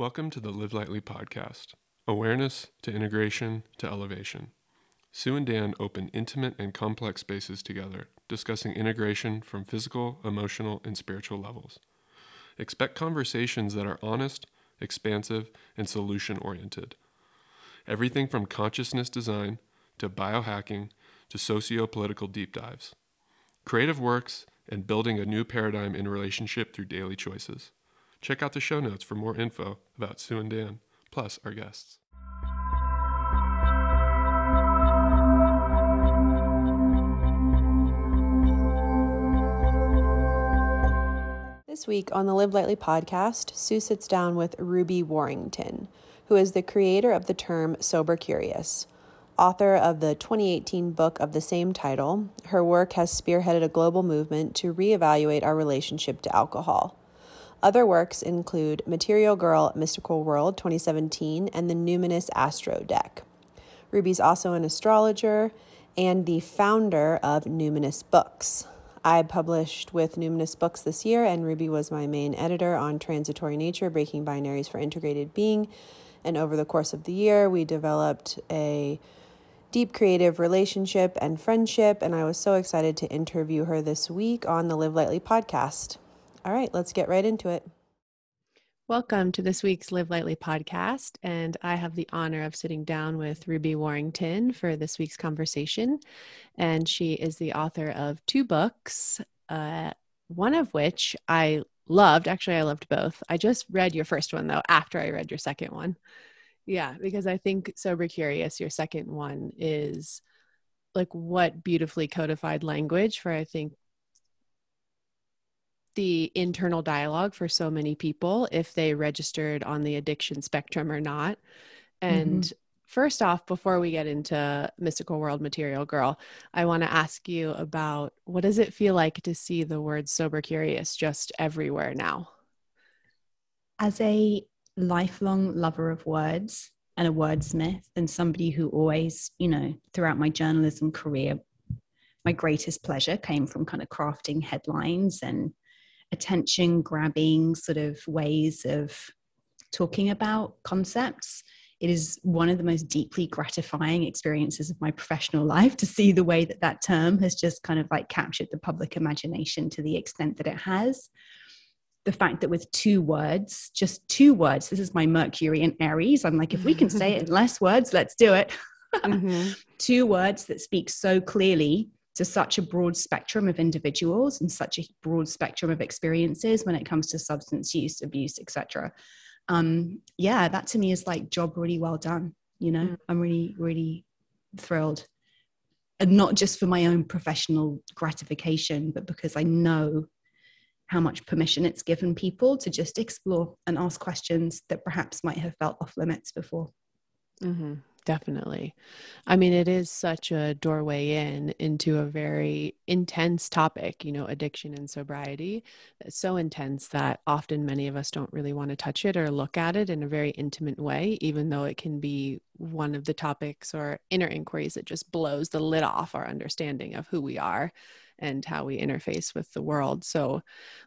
Welcome to the Live Lightly podcast awareness to integration to elevation. Sue and Dan open intimate and complex spaces together, discussing integration from physical, emotional, and spiritual levels. Expect conversations that are honest, expansive, and solution oriented. Everything from consciousness design to biohacking to socio political deep dives. Creative works and building a new paradigm in relationship through daily choices. Check out the show notes for more info about Sue and Dan, plus our guests. This week on the Live Lightly podcast, Sue sits down with Ruby Warrington, who is the creator of the term sober curious. Author of the 2018 book of the same title, her work has spearheaded a global movement to reevaluate our relationship to alcohol. Other works include Material Girl Mystical World 2017 and the Numinous Astro Deck. Ruby's also an astrologer and the founder of Numinous Books. I published with Numinous Books this year, and Ruby was my main editor on Transitory Nature Breaking Binaries for Integrated Being. And over the course of the year, we developed a deep creative relationship and friendship, and I was so excited to interview her this week on the Live Lightly podcast. All right, let's get right into it. Welcome to this week's Live Lightly podcast. And I have the honor of sitting down with Ruby Warrington for this week's conversation. And she is the author of two books, uh, one of which I loved. Actually, I loved both. I just read your first one, though, after I read your second one. Yeah, because I think Sober Curious, your second one, is like what beautifully codified language for, I think, the internal dialogue for so many people if they registered on the addiction spectrum or not. And mm-hmm. first off, before we get into Mystical World Material Girl, I want to ask you about what does it feel like to see the word sober curious just everywhere now? As a lifelong lover of words and a wordsmith, and somebody who always, you know, throughout my journalism career, my greatest pleasure came from kind of crafting headlines and attention grabbing sort of ways of talking about concepts. It is one of the most deeply gratifying experiences of my professional life to see the way that that term has just kind of like captured the public imagination to the extent that it has. The fact that with two words, just two words, this is my Mercury and Aries. I'm like, if we can say it in less words, let's do it. mm-hmm. two words that speak so clearly to such a broad spectrum of individuals and such a broad spectrum of experiences when it comes to substance use abuse etc um, yeah that to me is like job really well done you know? Mm. i'm really really thrilled. And not just for my own professional gratification but because i know how much permission it's given people to just explore and ask questions that perhaps might have felt off limits before. Mm-hmm definitely. I mean, it is such a doorway in into a very intense topic, you know, addiction and sobriety. It's so intense that often many of us don't really want to touch it or look at it in a very intimate way, even though it can be one of the topics or inner inquiries that just blows the lid off our understanding of who we are and how we interface with the world. So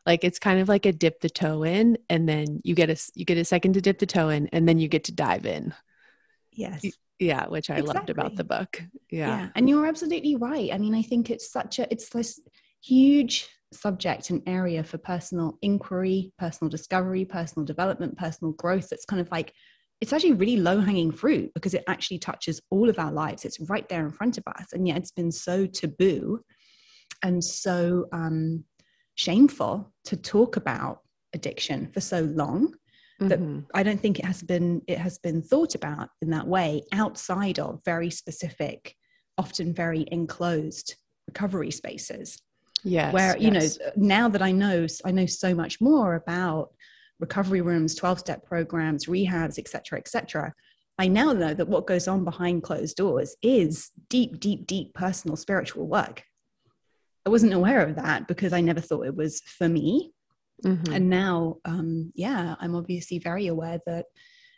like it's kind of like a dip the toe in and then you get a you get a second to dip the toe in and then you get to dive in. Yes yeah which i exactly. loved about the book yeah. yeah and you're absolutely right i mean i think it's such a it's this huge subject and area for personal inquiry personal discovery personal development personal growth that's kind of like it's actually really low hanging fruit because it actually touches all of our lives it's right there in front of us and yet it's been so taboo and so um, shameful to talk about addiction for so long that mm-hmm. I don't think it has been it has been thought about in that way outside of very specific, often very enclosed recovery spaces. Yeah. Where, you yes. know, now that I know I know so much more about recovery rooms, 12-step programs, rehabs, etc., etc. I now know that what goes on behind closed doors is deep, deep, deep personal spiritual work. I wasn't aware of that because I never thought it was for me Mm-hmm. And now, um, yeah, I'm obviously very aware that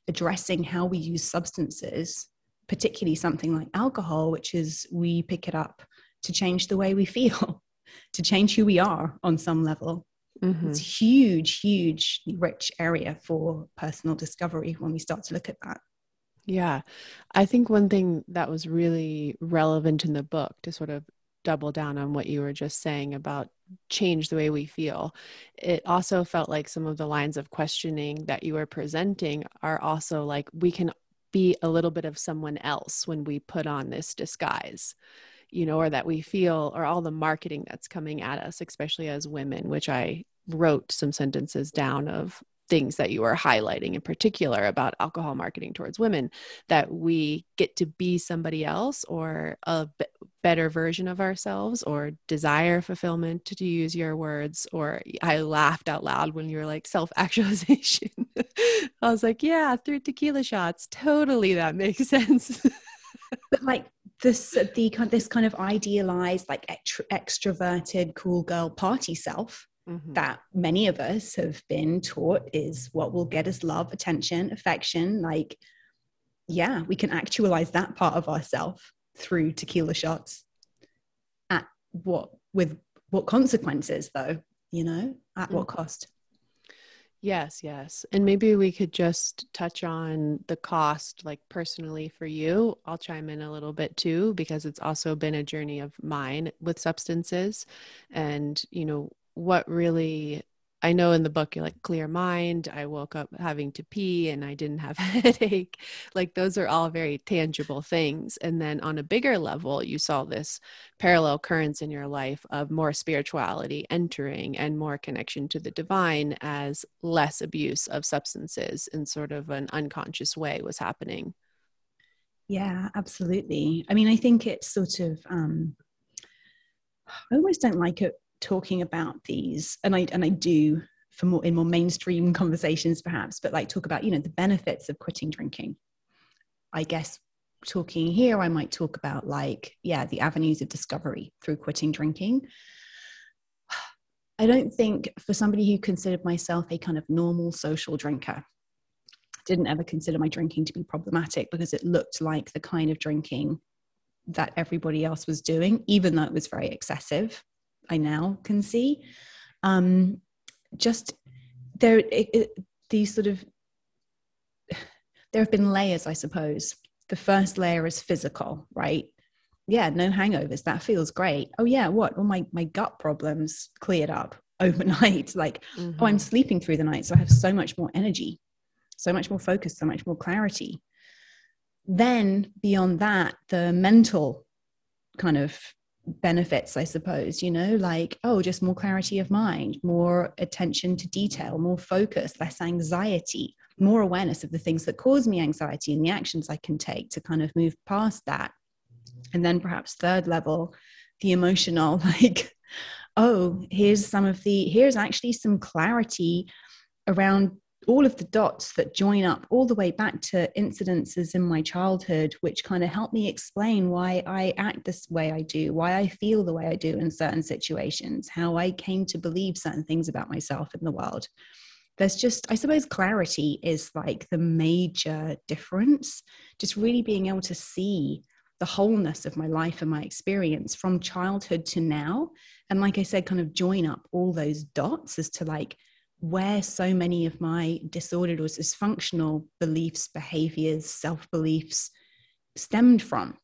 addressing how we use substances, particularly something like alcohol, which is we pick it up to change the way we feel, to change who we are on some level. Mm-hmm. It's a huge, huge, rich area for personal discovery when we start to look at that. Yeah. I think one thing that was really relevant in the book to sort of double down on what you were just saying about change the way we feel. It also felt like some of the lines of questioning that you were presenting are also like we can be a little bit of someone else when we put on this disguise you know or that we feel or all the marketing that's coming at us especially as women which i wrote some sentences down of things that you are highlighting in particular about alcohol marketing towards women that we get to be somebody else or a b- better version of ourselves or desire fulfillment to use your words or i laughed out loud when you were like self-actualization. I was like yeah through tequila shots totally that makes sense. But like this the this kind of idealized like extroverted cool girl party self mm-hmm. that many of us have been taught is what will get us love, attention, affection. Like, yeah, we can actualize that part of ourself through tequila shots. At what with what consequences though, you know, at mm-hmm. what cost? Yes, yes. And maybe we could just touch on the cost, like personally for you. I'll chime in a little bit too, because it's also been a journey of mine with substances. And, you know, what really I know in the book you're like clear mind. I woke up having to pee and I didn't have a headache. Like those are all very tangible things. And then on a bigger level, you saw this parallel currents in your life of more spirituality entering and more connection to the divine as less abuse of substances in sort of an unconscious way was happening. Yeah, absolutely. I mean, I think it's sort of um I almost don't like it talking about these and i and i do for more in more mainstream conversations perhaps but like talk about you know the benefits of quitting drinking. I guess talking here i might talk about like yeah the avenues of discovery through quitting drinking. I don't think for somebody who considered myself a kind of normal social drinker didn't ever consider my drinking to be problematic because it looked like the kind of drinking that everybody else was doing even though it was very excessive I now can see. Um, just there, it, it, these sort of there have been layers, I suppose. The first layer is physical, right? Yeah, no hangovers. That feels great. Oh yeah, what? All my my gut problems cleared up overnight. Like, mm-hmm. oh, I'm mm-hmm. sleeping through the night, so I have so much more energy, so much more focus, so much more clarity. Then beyond that, the mental kind of benefits, I suppose, you know, like, oh, just more clarity of mind, more attention to detail, more focus, less anxiety, more awareness of the things that cause me anxiety and the actions I can take to kind of move past that. And then perhaps third level, the emotional, like, oh, here's some of the, here's actually some clarity around all of the dots that join up all the way back to incidences in my childhood, which kind of help me explain why I act this way I do, why I feel the way I do in certain situations, how I came to believe certain things about myself in the world. There's just, I suppose, clarity is like the major difference. Just really being able to see the wholeness of my life and my experience from childhood to now. And like I said, kind of join up all those dots as to like, where so many of my disordered or dysfunctional beliefs, behaviors, self beliefs stemmed from.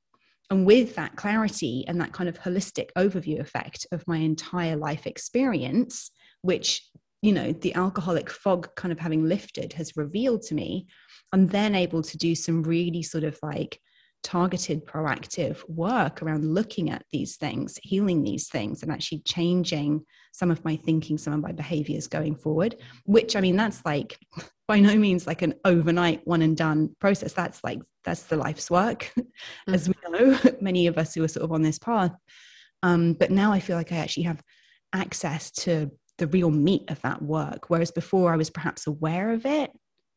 And with that clarity and that kind of holistic overview effect of my entire life experience, which, you know, the alcoholic fog kind of having lifted has revealed to me, I'm then able to do some really sort of like targeted, proactive work around looking at these things, healing these things, and actually changing some of my thinking, some of my behaviors going forward. Which, I mean, that's like by no means like an overnight one and done process. That's like, that's the life's work, mm-hmm. as we know, many of us who are sort of on this path. Um, but now I feel like I actually have access to the real meat of that work. Whereas before I was perhaps aware of it,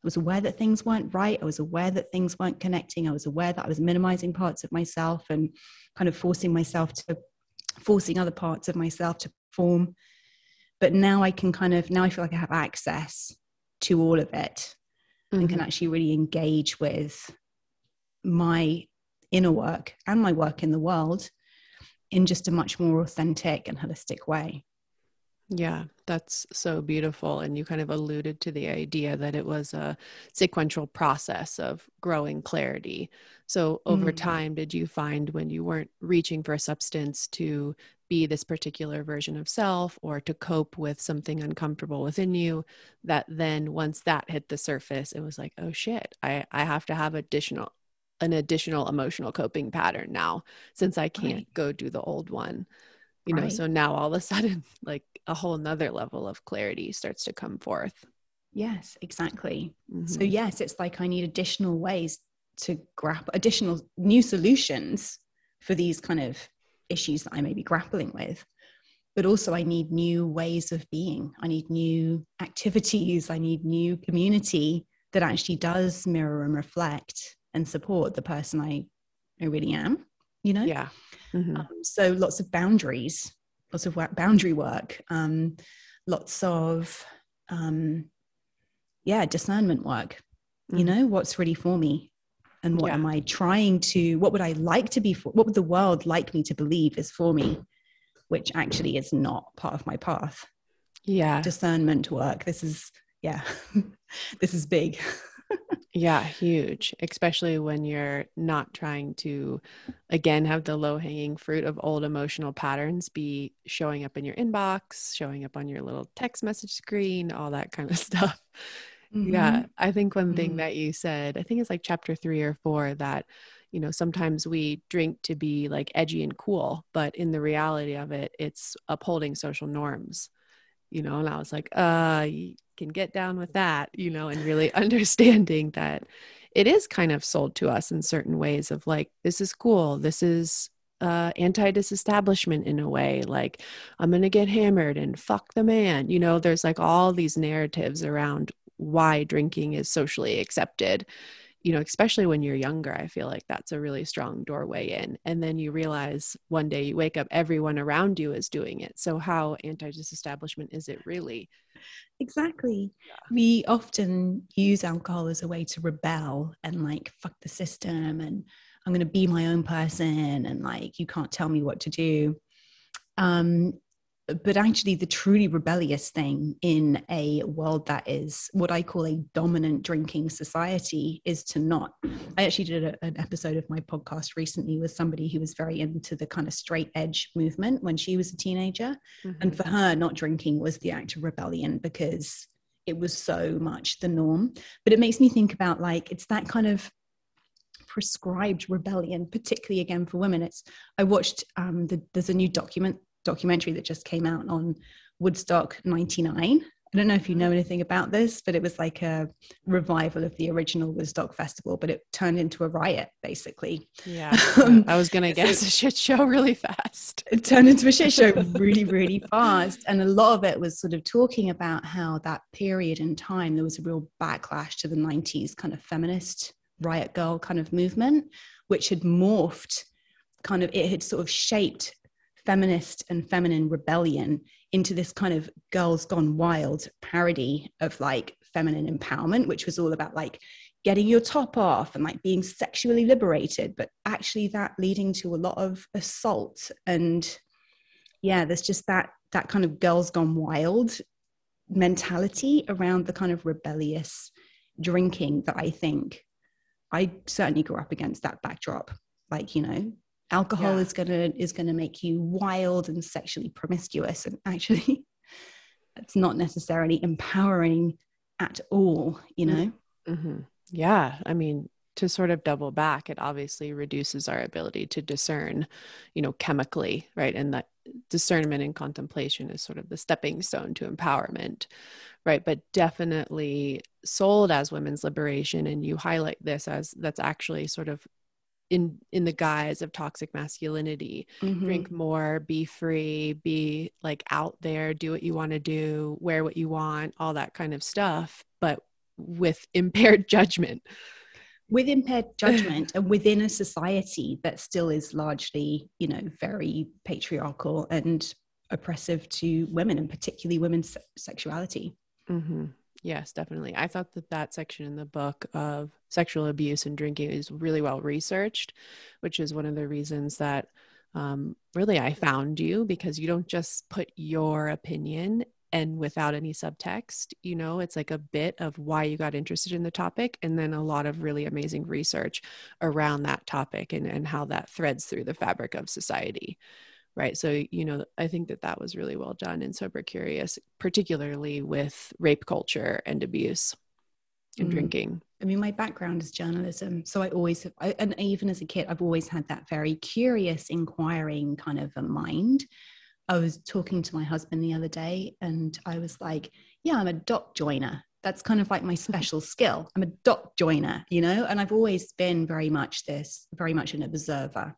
was aware that things weren't right. I was aware that things weren't connecting. I was aware that I was minimizing parts of myself and kind of forcing myself to, forcing other parts of myself to perform. But now I can kind of, now I feel like I have access to all of it mm-hmm. and can mm-hmm. actually really engage with my inner work and my work in the world in just a much more authentic and holistic way. Yeah, that's so beautiful. And you kind of alluded to the idea that it was a sequential process of growing clarity. So, over Mm. time, did you find when you weren't reaching for a substance to be this particular version of self or to cope with something uncomfortable within you, that then once that hit the surface, it was like, oh shit, I, I have to have additional an additional emotional coping pattern now since I can't Right. go do the old one you know Right. so now all of a sudden like a whole nother level of clarity starts to come forth Yes, exactly. So Mhm. yes, it's like I need additional ways to grab additional new solutions for these kind of issues that I may be grappling with. But also I need new ways of being. I need new activities. I need new community that actually does mirror and reflect and support the person I, I really am, you know? yeah Mhm. Um, so lots of boundaries, lots of work, boundary work, um, lots of um, yeah, discernment work. You Mhm. know, what's really for me, and what Yeah. am I trying to? What would I like to be for? What would the world like me to believe is for me, which actually is not part of my path. yeah Discernment work. This is yeah, this is big. yeah huge especially when you're not trying to again have the low hanging fruit of old emotional patterns be showing up in your inbox showing up on your little text message screen all that kind of stuff Yeah, Mhm. I think one thing Mhm. that you said, I think it's like chapter three or four, that, you know, sometimes we drink to be like edgy and cool, but in the reality of it, it's upholding social norms, you know. And I was like, uh, can get down with that, you know, and really understanding that it is kind of sold to us in certain ways of like, this is cool, this is uh anti-disestablishment in a way like i'm gonna get hammered and fuck the man you know there's like all these narratives around why drinking is socially accepted you know especially when you're younger i feel like that's a really strong doorway in and then you realize one day you wake up everyone around you is doing it so how anti-disestablishment is it really Exactly. We often use alcohol as a way to rebel and like fuck the system and I'm going to be my own person and like you can't tell me what to do. Um, but actually, the truly rebellious thing in a world that is what I call a dominant drinking society is to not. I actually did a, an episode of my podcast recently with somebody who was very into the kind of straight edge movement when she was a teenager. And for her, not drinking was the act of rebellion because it was so much the norm. But it makes me think about like, it's that kind of prescribed rebellion, particularly again for women. It's, I watched, um, the, there's a new document documentary that just came out on Woodstock 99. I don't know if you know anything about this, but it was like a revival of the original Woodstock Festival, but it turned into a riot basically. yeah Um, i was gonna so- guess a shit show really fast it turned into a shit show really, really fast. And a lot of it was sort of talking about how that period in time, there was a real backlash to the 90s kind of feminist riot girl kind of movement, which had morphed kind of, it had sort of shaped feminist and feminine rebellion into this kind of girls gone wild parody of like feminine empowerment, which was all about like getting your top off and like being sexually liberated, but actually that leading to a lot of assault and yeah, there's just that that kind of girls gone wild mentality around the kind of rebellious drinking that I think I certainly grew up against that backdrop. Like, you know, alcohol Yeah. is gonna is gonna make you wild and sexually promiscuous. And actually it's not necessarily empowering at all, you know? hmm Yeah. I mean, to sort of double back, it obviously reduces our ability to discern, you know, chemically, right? And that discernment and contemplation is sort of the stepping stone to empowerment, right? But definitely sold as women's liberation. And you highlight this as that's actually sort of in in the guise of toxic masculinity Mhm. drink more, be free, be like out there, do what you want to do, wear what you want, all that kind of stuff, but with impaired judgment. with impaired judgment and within a society that still is largely, you know, very patriarchal and oppressive to women and particularly women's se- sexuality. hmm Yes, definitely. I thought that that section in the book of sexual abuse and drinking is really well researched, which is one of the reasons that um, really I found you because you don't just put your opinion and without any subtext. You know, it's like a bit of why you got interested in the topic and then a lot of really amazing research around that topic and, and how that threads through the fabric of society. Right. So, you know, I think that that was really well done in Sober Curious, particularly with rape culture and abuse and mm. drinking. I mean, my background is journalism. So I always, I, and even as a kid, I've always had that very curious, inquiring kind of a mind. I was talking to my husband the other day and I was like, yeah, I'm a dot joiner. That's kind of like my special skill. I'm a dot joiner, you know, and I've always been very much this, very much an observer,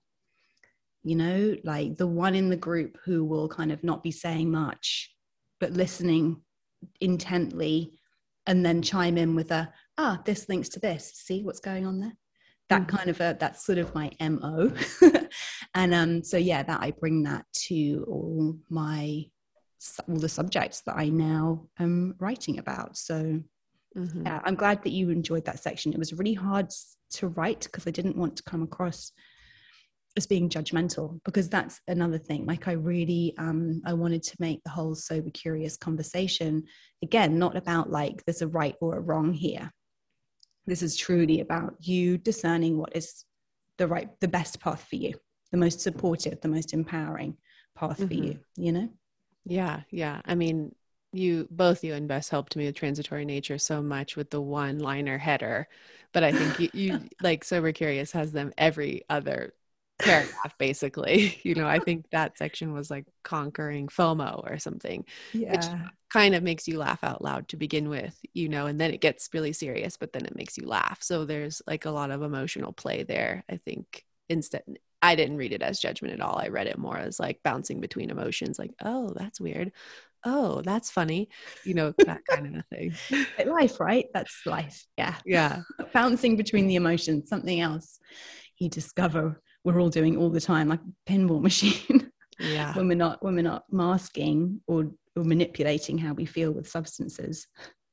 you know, like the one in the group who will kind of not be saying much, but listening intently and then chime in with a, ah, this links to this. See what's going on there? that mm-hmm. kind of a that's sort of my mo and um so yeah that i bring that to all my all the subjects that i now am writing about so mm-hmm. yeah i'm glad that you enjoyed that section it was really hard to write because i didn't want to come across as being judgmental because that's another thing. Like i really um i wanted to make the whole sober curious conversation again not about like there's a right or a wrong here. This is truly about you discerning what is the right the best path for you the most supportive the most empowering path mm-hmm. for you you know? Yeah yeah. I mean you both you and bess helped me with transitory nature so much with the one liner header but i think you, you like sober curious has them every other paragraph basically. You know i think that section was like conquering fomo or something yeah. which kind of makes you laugh out loud to begin with you know and then it gets really serious but then it makes you laugh. So there's like a lot of emotional play there i think instead i didn't read it as judgment at all. I read it more as like bouncing between emotions like oh that's weird. Oh that's funny you know that kind of thing. Life right? That's life. Yeah. Yeah. Bouncing between the emotions something else you discover we're all doing all the time, like pinball machine. Yeah. when we're not when we're not masking or, or manipulating how we feel with substances.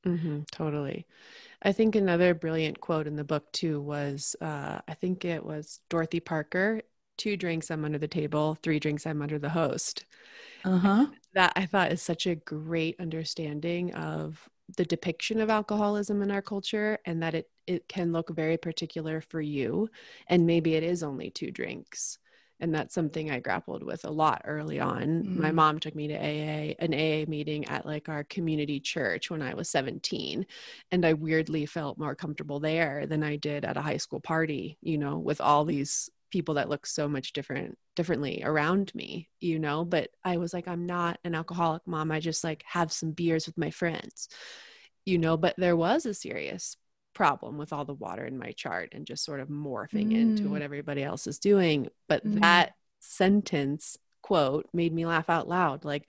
Mm-hmm, totally. I think another brilliant quote in the book too was uh, I think it was Dorothy Parker. Two drinks, I'm under the table. Three drinks, I'm under the host. Uh huh. That I thought is such a great understanding of the depiction of alcoholism in our culture and that it it can look very particular for you and maybe it is only two drinks. And that's something i grappled with a lot early on. Mm-hmm. my mom took me to aa an aa meeting at like our community church when i was 17 and i weirdly felt more comfortable there than i did at a high school party you know with all these people that look so much different differently around me you know? But i was like i'm not an alcoholic mom. I just like have some beers with my friends you know? But there was a serious problem with all the water in my chart and just sort of morphing mm. into what everybody else is doing. But mm. that sentence quote made me laugh out loud. Like,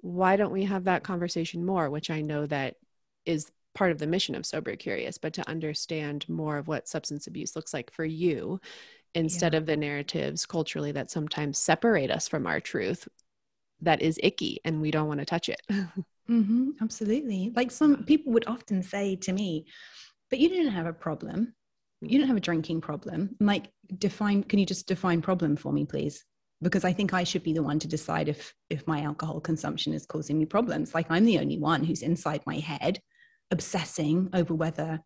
why don't we have that conversation more? Which I know that is part of the mission of Sober Curious, but to understand more of what substance abuse looks like for you instead yeah. of the narratives culturally that sometimes separate us from our truth that is icky and we don't want to touch it. mm-hmm, absolutely. Like some people would often say to me, but you didn't have a problem. You didn't have a drinking problem. Like, define, can you just define problem for me, please? Because I think I should be the one to decide if if my alcohol consumption is causing me problems. Like I'm the only one who's inside my head obsessing over whether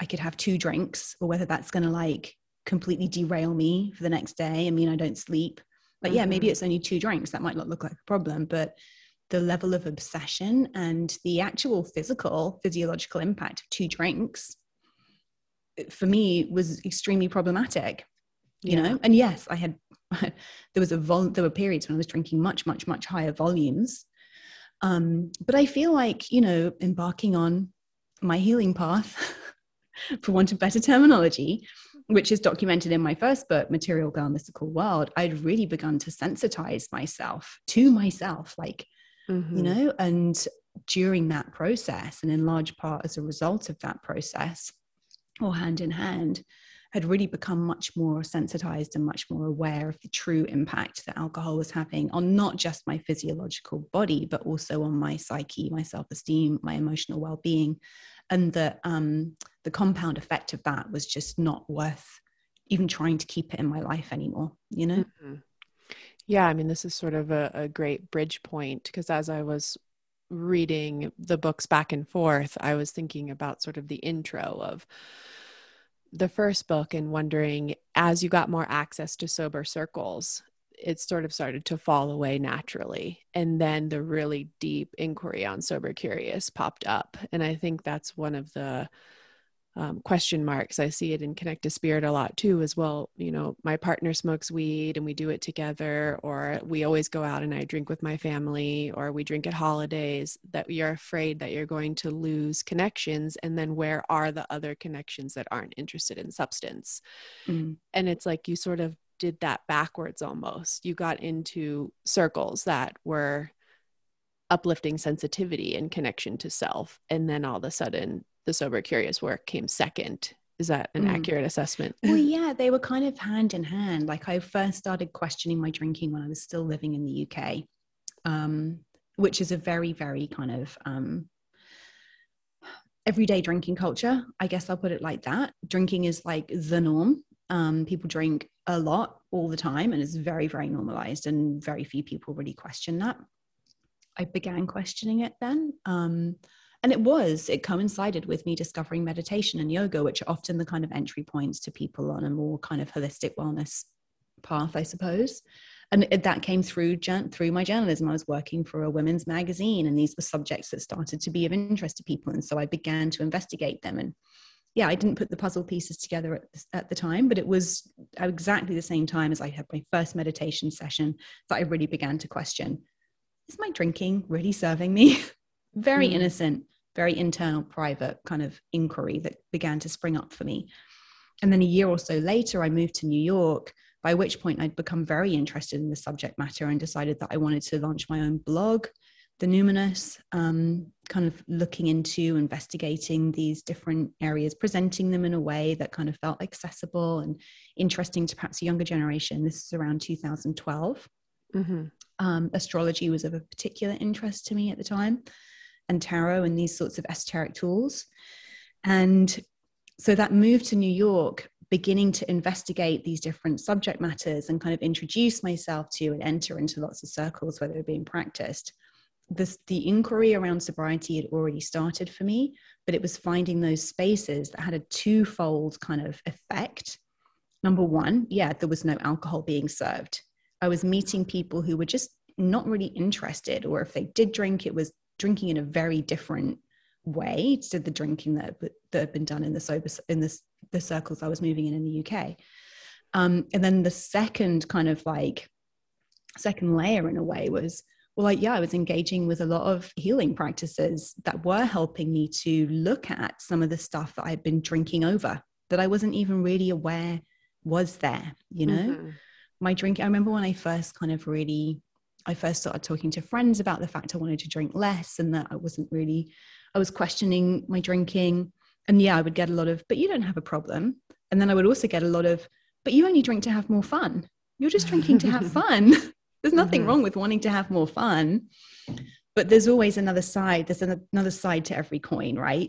I could have two drinks or whether that's gonna like completely derail me for the next day I mean I don't sleep. But mm-hmm. yeah, maybe mm-hmm. it's only two drinks. That might not look like a problem, but the level of obsession and the actual physical, physiological impact of two drinks for me was extremely problematic you yeah. know and yes i had there was a vol there were periods when i was drinking much much much higher volumes um but i feel like you know embarking on my healing path for want of better terminology which is documented in my first book material girl mystical world i'd really begun to sensitize myself to myself like mm-hmm. you know and during that process and in large part as a result of that process or hand in hand, had really become much more sensitized and much more aware of the true impact that alcohol was having on not just my physiological body, but also on my psyche, my self esteem, my emotional well being. And that um, the compound effect of that was just not worth even trying to keep it in my life anymore, you know? Mm-hmm. Yeah, I mean, this is sort of a, a great bridge point because as I was reading the books back and forth, I was thinking about sort of the intro of the first book and wondering as you got more access to sober circles, it sort of started to fall away naturally. And then the really deep inquiry on Sober Curious popped up. And I think that's one of the um, question marks. I see it in Connect to Spirit a lot too, as well. You know, my partner smokes weed and we do it together, or we always go out and I drink with my family, or we drink at holidays, that you're afraid that you're going to lose connections. And then where are the other connections that aren't interested in substance? Mm. And it's like you sort of did that backwards almost. You got into circles that were uplifting sensitivity and connection to self. And then all of a sudden, the sober curious work came second. Is that an mm. accurate assessment? Well yeah they were kind of hand in hand. Like i first started questioning my drinking when i was still living in the uk um, which is a very very kind of um, everyday drinking culture i guess i'll put it like that. Drinking is like the norm. Um, people drink a lot all the time and it's very very normalized and very few people really question that. I began questioning it then um, and it was it coincided with me discovering meditation and yoga which are often the kind of entry points to people on a more kind of holistic wellness path i suppose. And that came through through my journalism. I was working for a women's magazine and these were subjects that started to be of interest to people. And so i began to investigate them. And yeah i didn't put the puzzle pieces together at, at the time but it was exactly the same time as i had my first meditation session that i really began to question is my drinking really serving me? Very mm. innocent very internal, private kind of inquiry that began to spring up for me. And then a year or so later, I moved to New York, by which point I'd become very interested in the subject matter and decided that I wanted to launch my own blog, The Numinous, um, kind of looking into investigating these different areas, presenting them in a way that kind of felt accessible and interesting to perhaps a younger generation. This is around 2012. Mm-hmm. Um, astrology was of a particular interest to me at the time and tarot and these sorts of esoteric tools. And so that move to New York, beginning to investigate these different subject matters and kind of introduce myself to and enter into lots of circles where they were being practiced. This, the inquiry around sobriety had already started for me, but it was finding those spaces that had a twofold kind of effect. Number one, yeah, there was no alcohol being served. I was meeting people who were just not really interested, or if they did drink, it was drinking in a very different way to the drinking that that had been done in the sober in the the circles I was moving in in the UK. Um, and then the second kind of like second layer in a way was well like yeah i was engaging with a lot of healing practices that were helping me to look at some of the stuff that i'd been drinking over that i wasn't even really aware was there you know mm-hmm. my drink i remember when i first kind of really I first started talking to friends about the fact I wanted to drink less and that I wasn't really, I was questioning my drinking. And yeah, I would get a lot of, but you don't have a problem. And then I would also get a lot of, but you only drink to have more fun. You're just drinking to have fun. there's nothing mm-hmm. wrong with wanting to have more fun. But there's always another side. There's another side to every coin, right?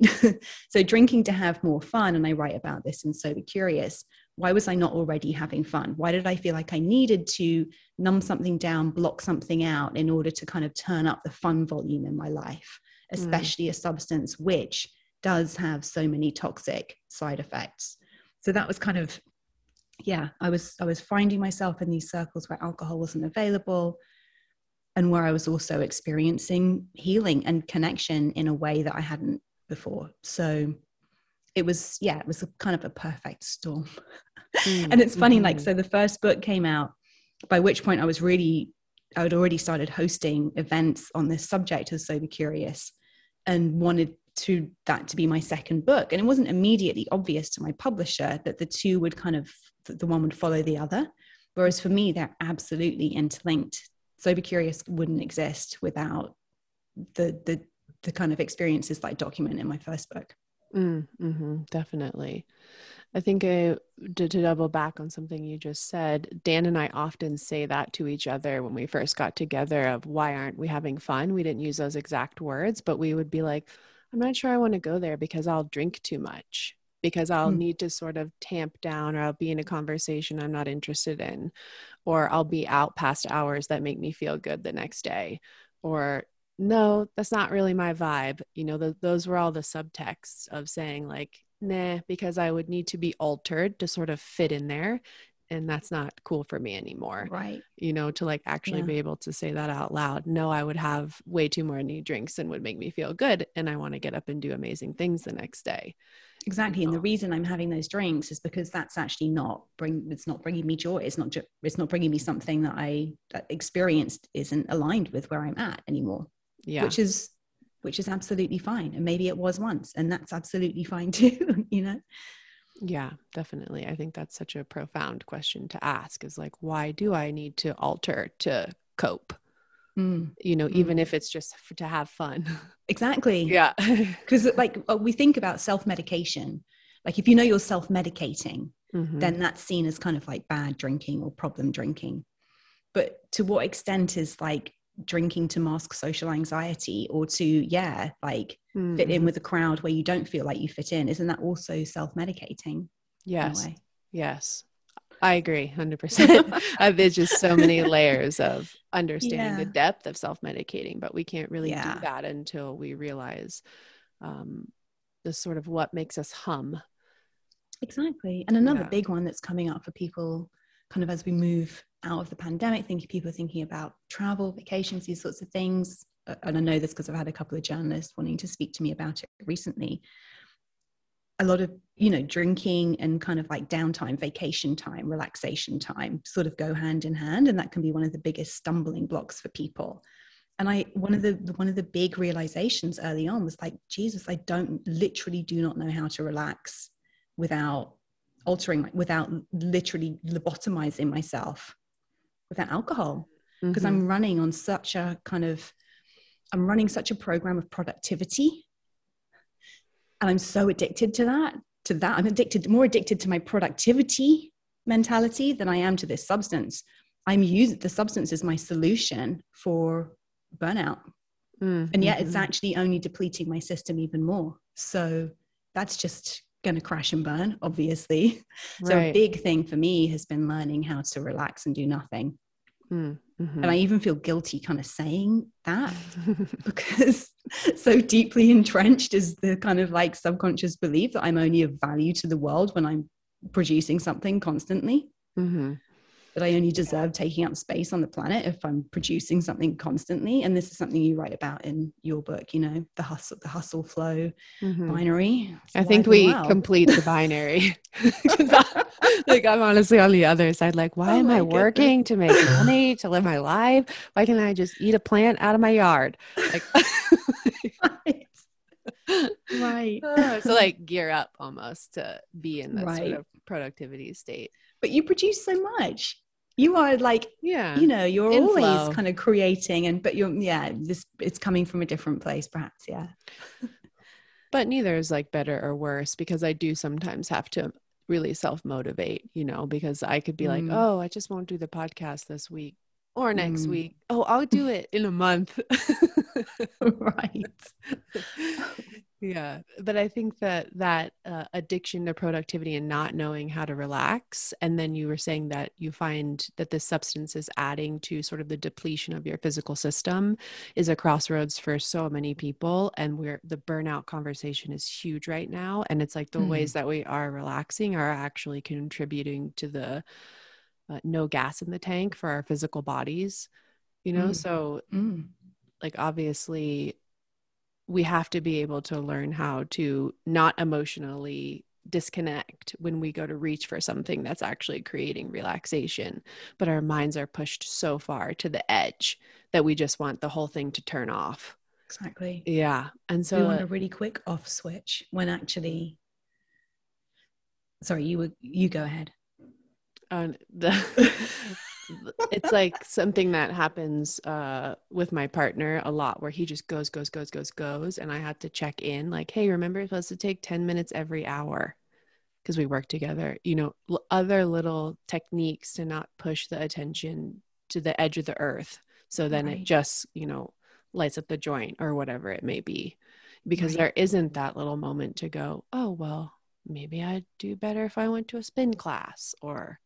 so drinking to have more fun, and I write about this in Sober Curious, why was I not already having fun? Why did I feel like I needed to numb something down, block something out in order to kind of turn up the fun volume in my life, mm. especially mm. a substance which does have so many toxic side effects? So that was kind of yeah, I was I was finding myself in these circles where alcohol wasn't available and where I was also experiencing healing and connection in a way that I hadn't before. So it was yeah it was a kind of a perfect storm. Mm, and it's funny mm-hmm. like so the first book came out by which point i was really i had already started hosting events on this subject of sober curious and wanted to that to be my second book. And it wasn't immediately obvious to my publisher that the two would kind of the one would follow the other. Whereas for me they're absolutely interlinked. Sober curious wouldn't exist without the the the kind of experiences that i document in my first book Mm, hmm definitely. I think I, to, to double back on something you just said, Dan and I often say that to each other when we first got together of why aren't we having fun? We didn't use those exact words, but we would be like, I'm not sure I want to go there because I'll drink too much. because I'll Mm. need to sort of tamp down or I'll be in a conversation I'm not interested in or I'll be out past hours that make me feel good the next day or no that's not really my vibe you know th- those were all the subtexts of saying like nah because I would need to be altered to sort of fit in there and that's not cool for me anymore Right. you know, to like actually Yeah. be able to say that out loud. No, I would have way too many drinks and would make me feel good. And I want to get up and do amazing things the next day. Exactly. And the Oh. reason I'm having those drinks is because that's actually not bring it's not bringing me joy. It's not it's not bringing me something that I that experienced isn't aligned with where I'm at anymore. Yeah. Which is which is absolutely fine. And maybe it was once and that's absolutely fine too, you know. yeah, definitely. I think that's such a profound question to ask is like, why do I need to alter to cope? Mm, You know, Mm. even if it's just to have fun. exactly. yeah. Because like uh, we think about self-medication. Like if you know you're self-medicating, Mhm. then that's seen as kind of like bad drinking or problem drinking. But to what extent is like drinking to mask social anxiety or to, yeah, like fit in Mhm. with a crowd where you don't feel like you fit in? Isn't that also self medicating? Yes. Yes. I agree 100%. Uh, There's just so many layers of understanding the depth of self medicating, but we can't really Yeah. do that until we realize um, the sort of what makes us hum. Exactly. And another Yeah. big one that's coming up for people kind of as we move out of the pandemic, thinking people are thinking about travel, vacations, these sorts of things. Uh, And I know this because I've had a couple of journalists wanting to speak to me about it recently. A lot of, you know, drinking and kind of like downtime, vacation time, relaxation time sort of go hand in hand. And that can be one of the biggest stumbling blocks for people. And I one of the one of the big realizations early on was like, Jesus, I don't literally do not know how to relax without altering without literally lobotomizing myself without alcohol. Because Mhm. i'm running on such a kind of i'm running such a program of productivity. And i'm so addicted to that to that. I'm addicted more addicted to my productivity mentality than i am to this substance. I'm using the substance as my solution for burnout. Mm, and yet it's mhm. actually only depleting my system even more. So that's just going to crash and burn obviously so a big thing for me has been learning how to relax and do nothing Mm, mhm. and i even feel guilty kind of saying that because so deeply entrenched is the kind of like subconscious belief that i'm only of value to the world when i'm producing something constantly Mhm. That I only deserve taking up space on the planet if I'm producing something constantly. And this is something you write about in your book, you know, the hustle, the hustle flow Mhm. binary. It's I think we well. complete the binary. I- like I'm honestly on the other side. Like, why Oh am I goodness. working to make money to live my life? Why can't I just eat a plant out of my yard? Like, right. Right. so like gear up almost to be in that Right. sort of productivity state. But you produce so much. You are like, Yeah. you know, you're In always flow. kind of creating and but you're yeah, this it's coming from a different place, perhaps. Yeah. but neither is like better or worse because I do sometimes have to really self motivate, you know, because I could be like, Mm. oh, I just won't do the podcast this week or next Mm. week. Oh, I'll do it in a month. right. Yeah but i think that that uh, addiction to productivity and not knowing how to relax and then you were saying that you find that this substance is adding to sort of the depletion of your physical system is a crossroads for so many people and where the burnout conversation is huge right now and it's like the Mm. ways that we are relaxing are actually contributing to the uh, no gas in the tank for our physical bodies you know Mm. so Mm. like obviously we have to be able to learn how to not emotionally disconnect when we go to reach for something that's actually creating relaxation but our minds are pushed so far to the edge that we just want the whole thing to turn off Exactly. yeah and So we want a really quick off switch when actually sorry, you were you go ahead. um, the, it's like something that happens uh, with my partner a lot where he just goes goes goes goes goes and i had to check in like hey remember it's supposed to take 10 minutes every hour because we work together you know l- other little techniques to not push the attention to the edge of the earth so then Right. it just you know lights up the joint or whatever it may be because Right. there isn't that little moment to go oh well maybe I'd do better if I went to a spin class or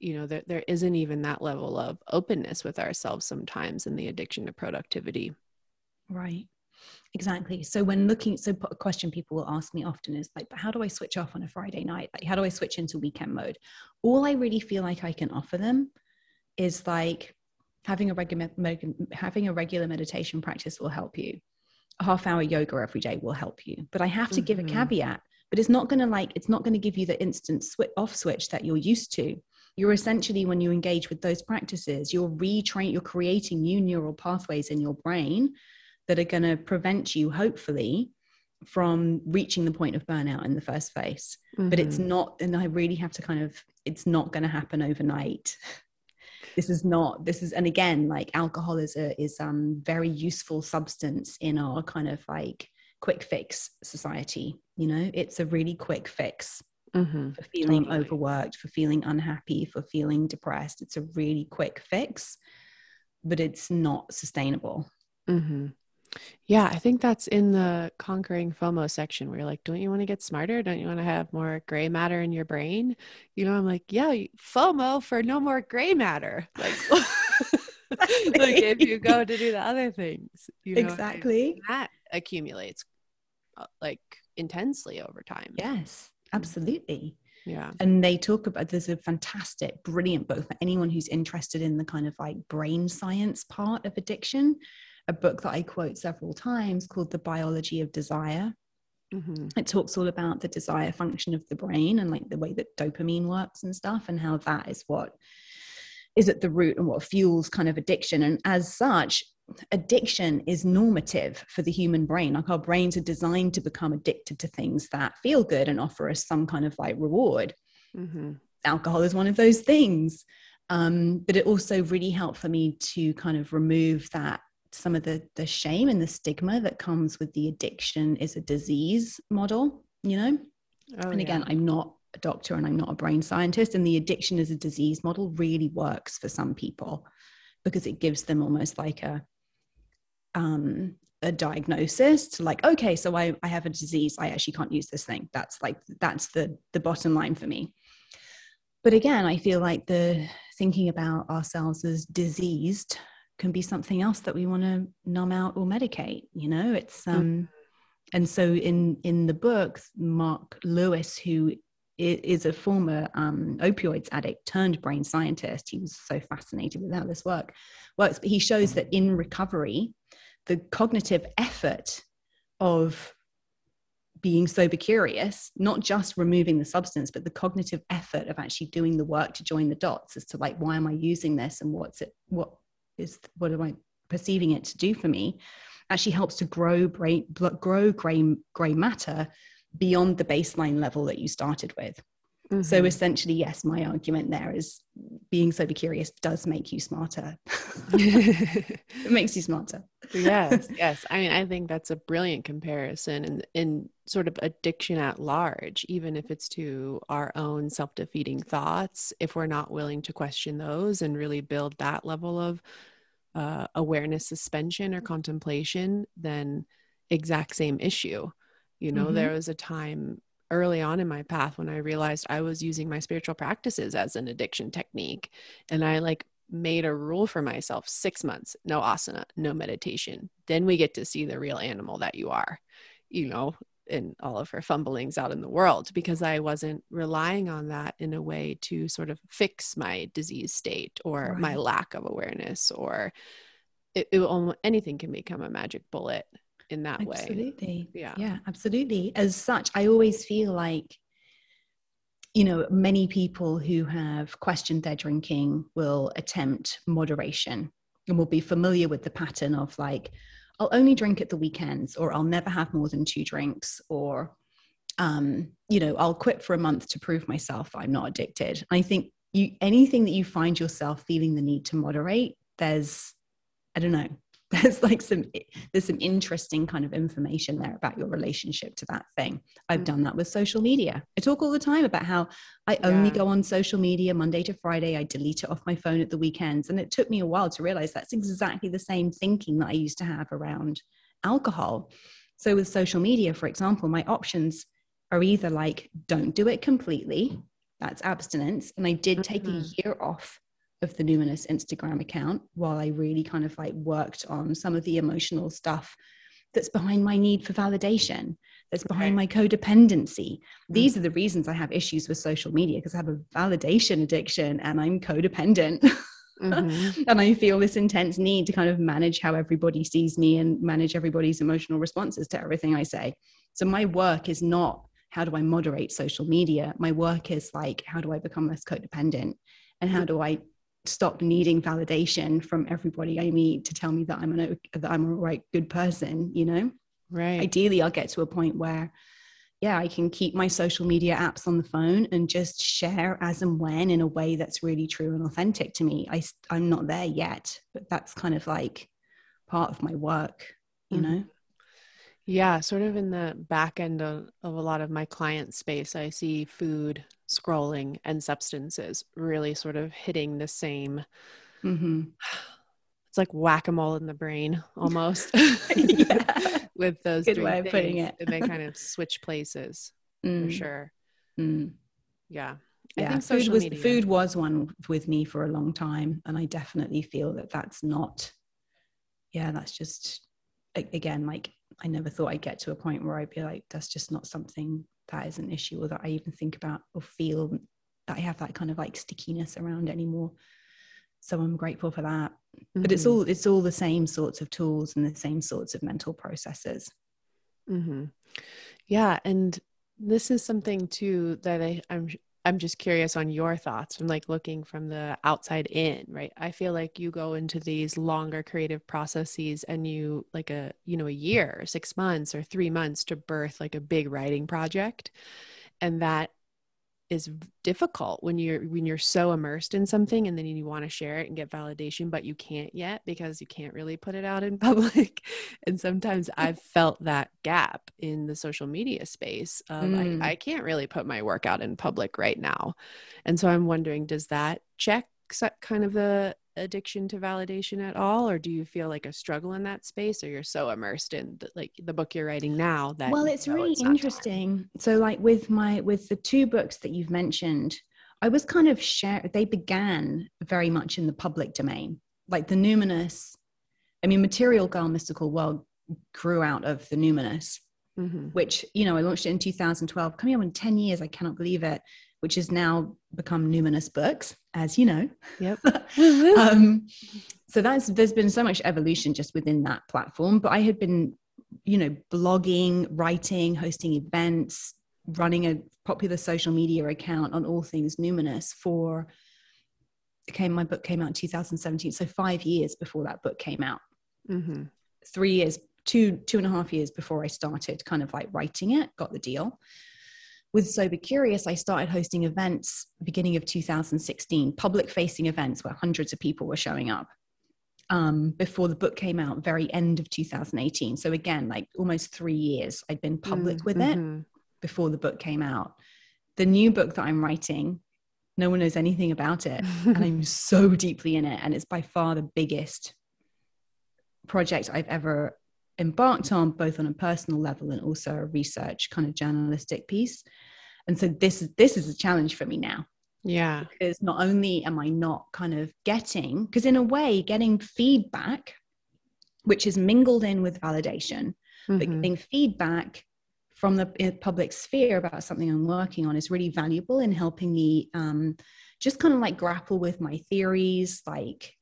you know there, there isn't even that level of openness with ourselves sometimes in the addiction to productivity. Right. Exactly. So when looking so a question people will ask me often is like but how do i switch off on a friday night? Like how do i switch into weekend mode? All i really feel like i can offer them is like having a regular having a regular meditation practice will help you. A half hour yoga every day will help you. But i have to mm-hmm. give a mm-hmm. caveat but it's not going to like it's not going to give you the instant switch off switch that you're used to you're essentially when you engage with those practices you're retrain you're creating new neural pathways in your brain that are going to prevent you hopefully from reaching the point of burnout in the first place mm-hmm. but it's mm-hmm. not and i really have to kind of it's not going to happen overnight this is not this is and again like alcohol is a is um very useful substance in our kind of like quick fix society you know it's a really quick fix mm-hmm. for feeling totally. overworked, for feeling unhappy, for feeling depressed. It's a really quick fix, but it's not sustainable. Mm-hmm. Yeah, I think that's in the conquering FOMO section where you're like, don't you want to get smarter? Don't you want to have more gray matter in your brain? You know, I'm like, yeah, FOMO for no more gray matter. Like, like if you go to do the other things, you know, exactly that accumulates uh, like intensely over time. Yes. Absolutely. Yeah. And they talk about there's a fantastic, brilliant book for anyone who's interested in the kind of like brain science part of addiction. A book that I quote several times called The Biology of Desire. Mm-hmm. It talks all about the desire function of the brain and like the way that dopamine works and stuff, and how that is what is at the root and what fuels kind of addiction. And as such, addiction is normative for the human brain. Like our brains are designed to become addicted to things that feel good and offer us some kind of like reward. Mm-hmm. Alcohol is one of those things. Um, but it also really helped for me to kind of remove that some of the the shame and the stigma that comes with the addiction is a disease model, you know. Oh, and again, yeah. I'm not a doctor and I'm not a brain scientist, and the addiction as a disease model really works for some people because it gives them almost like a um, a diagnosis to like okay so I, I have a disease i actually can't use this thing. That's like that's the the bottom line for me. But again i feel like the thinking about ourselves as diseased can be something else that we want to numb out or medicate you know? It's um mm. and so in in the book Marc Lewis who is a former um, opioids addict turned brain scientist. He was so fascinated with how this work works but he shows that in recovery the cognitive effort of being sober curious not just removing the substance but the cognitive effort of actually doing the work to join the dots as to like why am i using this and what's it what is what am i perceiving it to do for me actually helps to grow brain grow gray gray matter beyond the baseline level that you started with Mm-hmm. So essentially, yes, my argument there is being sober curious does make you smarter. it makes you smarter. yes, yes. I mean, I think that's a brilliant comparison in in sort of addiction at large, even if it's to our own self-defeating thoughts, if we're not willing to question those and really build that level of uh, awareness suspension or contemplation, then exact same issue. You know, mm-hmm. there was a time early on in my path when I realized I was using my spiritual practices as an addiction technique. And I like made a rule for myself six months no asana, no meditation. Then we get to see the real animal that you are, you know, in all of her fumblings out in the world because I wasn't relying on that in a way to sort of fix my disease state or right. my lack of awareness or it, it, anything can become a magic bullet in that absolutely. way. Absolutely. Yeah. Yeah, absolutely. As such, I always feel like, you know, many people who have questioned their drinking will attempt moderation and will be familiar with the pattern of like, I'll only drink at the weekends, or I'll never have more than two drinks, or, um, you know, I'll quit for a month to prove myself I'm not addicted. I think you anything that you find yourself feeling the need to moderate, there's, I don't know, there's like some there's some interesting kind of information there about your relationship to that thing. I've done that with social media. I talk all the time about how i only go on social media monday to friday. I delete it off my phone at the weekends. And it took me a while to realize that's exactly the same thinking that i used to have around alcohol. So with social media for example my options are either like, don't do it completely, that's abstinence. And I did take mm-hmm. a year off of the Numinous Instagram account while I really kind of like worked on some of the emotional stuff that's behind my need for validation, that's behind my codependency. Mm-hmm. These are the reasons I have issues with social media because I have a validation addiction and I'm codependent. Mm-hmm. and I feel this intense need to kind of manage how everybody sees me and manage everybody's emotional responses to everything I say. So my work is not how do I moderate social media? My work is like, how do I become less codependent? And how do I stop needing validation from everybody I meet to tell me that I'm an that I'm a right good person, you know? Right. Ideally, I'll get to a point where, yeah, I can keep my social media apps on the phone and just share as and when in a way that's really true and authentic to me. I I'm not there yet, but that's kind of like part of my work, you mm-hmm. know. Yeah, sort of in the back end of, of a lot of my client space, I see food, scrolling, and substances really sort of hitting the same. Mm-hmm. It's like whack a mole in the brain almost with those Good way of putting it. they kind of switch places mm. for sure. Mm. Yeah. I yeah, food was media. food was one with me for a long time, and I definitely feel that that's not. Yeah, that's just again like I never thought I'd get to a point where I'd be like, that's just not something that is an issue or that I even think about or feel that I have that kind of like stickiness around anymore. So I'm grateful for that. Mm-hmm. But it's mm-hmm. all it's all the same sorts of tools and the same sorts of mental processes. Mm-hmm. Yeah, and this is something too that I, I'm I'm just curious on your thoughts from like looking from the outside in, right? I feel like you go into these longer creative processes and you like a, you know, a year, 6 months or 3 months to birth like a big writing project. And that is difficult when you're when you're so immersed in something and then you want to share it and get validation but you can't yet because you can't really put it out in public and sometimes i've felt that gap in the social media space of mm. I, I can't really put my work out in public right now and so i'm wondering does that check kind of the addiction to validation at all or do you feel like a struggle in that space or you're so immersed in the, like the book you're writing now that well it's really it's interesting. So like with my with the two books that you've mentioned i was kind of share they began very much in the public domain. Like the numinous i mean material girl mystical world grew out of the numinous mm-hmm. which you know i launched it in 2012 coming up in 10 years i cannot believe it which has now become Numinous Books, as you know. Yep. um, so that's there's been so much evolution just within that platform. But I had been, you know, blogging, writing, hosting events, running a popular social media account on all things Numinous for. Came my book came out in 2017, so five years before that book came out. Mm-hmm. Three years, two two and a half years before I started, kind of like writing it, got the deal with Sober Curious, I started hosting events beginning of 2016, public facing events where hundreds of people were showing up. Um, before the book came out, very end of 2018. So again, like almost three years, I'd been public mm, with mm-hmm. it before the book came out. The new book that I'm writing, no one knows anything about it, and I'm so deeply in it, and it's by far the biggest project I've ever embarked on both on a personal level and also a research kind of journalistic piece. And so this is this is a challenge for me now. Yeah. Because not only am i not kind of getting because in a way getting feedback which is mingled in with validation mm-hmm. but getting feedback from the public sphere about something i'm working on is really valuable in helping me um, just kind of like grapple with my theories like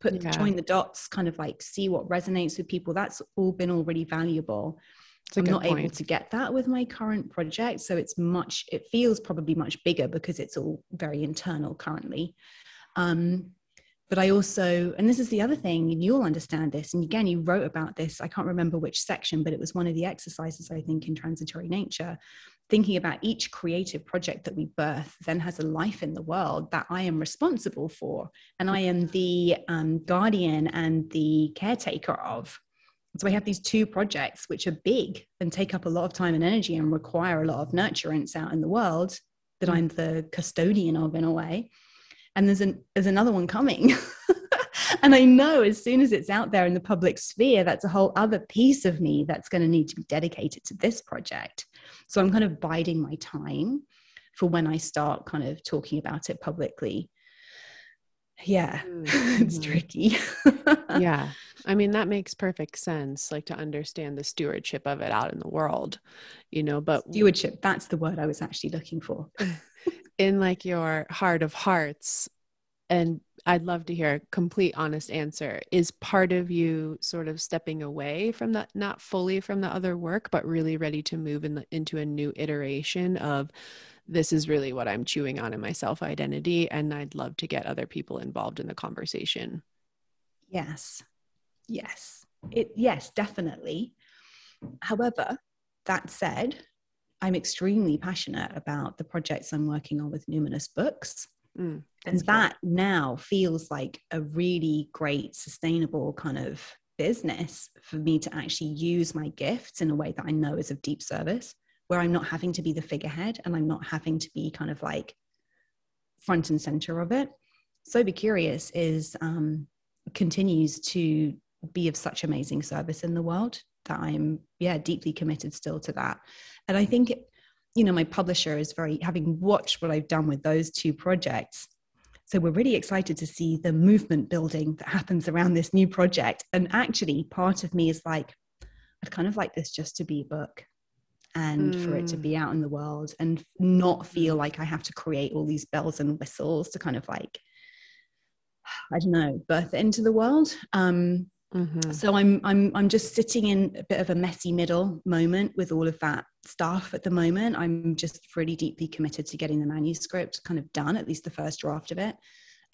put yeah. join the dots kind of like see what resonates with people that's all been already valuable So i'm not point. able to get that with my current project so it's much it feels probably much bigger because it's all very internal currently um, but I also, and this is the other thing, and you'll understand this. And again, you wrote about this. I can't remember which section, but it was one of the exercises, I think, in transitory nature, thinking about each creative project that we birth then has a life in the world that I am responsible for. And I am the um, guardian and the caretaker of. So I have these two projects which are big and take up a lot of time and energy and require a lot of nurturance out in the world that I'm the custodian of in a way. And there's an there's another one coming. and I know as soon as it's out there in the public sphere, that's a whole other piece of me that's going to need to be dedicated to this project. So I'm kind of biding my time for when I start kind of talking about it publicly. Yeah, mm-hmm. it's tricky. yeah. I mean, that makes perfect sense, like to understand the stewardship of it out in the world, you know, but stewardship, that's the word I was actually looking for. in like your heart of hearts, and I'd love to hear a complete honest answer. Is part of you sort of stepping away from that, not fully from the other work, but really ready to move in the, into a new iteration of this is really what I'm chewing on in my self identity. And I'd love to get other people involved in the conversation. Yes. Yes. It, yes, definitely. However, that said, I'm extremely passionate about the projects I'm working on with Numinous Books. Mm, and that cool. now feels like a really great, sustainable kind of business for me to actually use my gifts in a way that I know is of deep service, where I'm not having to be the figurehead and I'm not having to be kind of like front and center of it. Sober Curious is um, continues to be of such amazing service in the world that I'm yeah deeply committed still to that. And I think you know, my publisher is very, having watched what I've done with those two projects. So we're really excited to see the movement building that happens around this new project. And actually, part of me is like, I'd kind of like this just to be a book and mm. for it to be mm. out in the world and not feel like I have to create all these bells and whistles to kind of like, I don't know, birth it into the world. Um, Mm-hmm. So I'm I'm I'm just sitting in a bit of a messy middle moment with all of that stuff at the moment. I'm just really deeply committed to getting the manuscript kind of done, at least the first draft of it,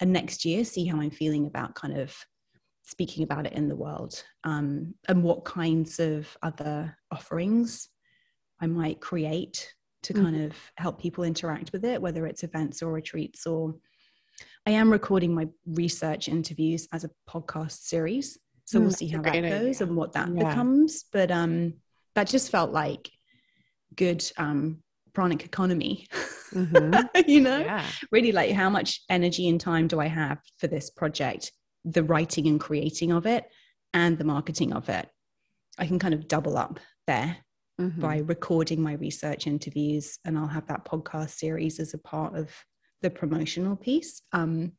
and next year see how I'm feeling about kind of speaking about it in the world um, and what kinds of other offerings I might create to mm-hmm. kind of help people interact with it, whether it's events or retreats or. I am recording my research interviews as a podcast series. So we'll mm, see how that goes idea. and what that yeah. becomes. But um, that just felt like good um, pranic economy. Mm-hmm. you know, yeah. really like how much energy and time do I have for this project, the writing and creating of it, and the marketing of it. I can kind of double up there mm-hmm. by recording my research interviews, and I'll have that podcast series as a part of the promotional piece. Um,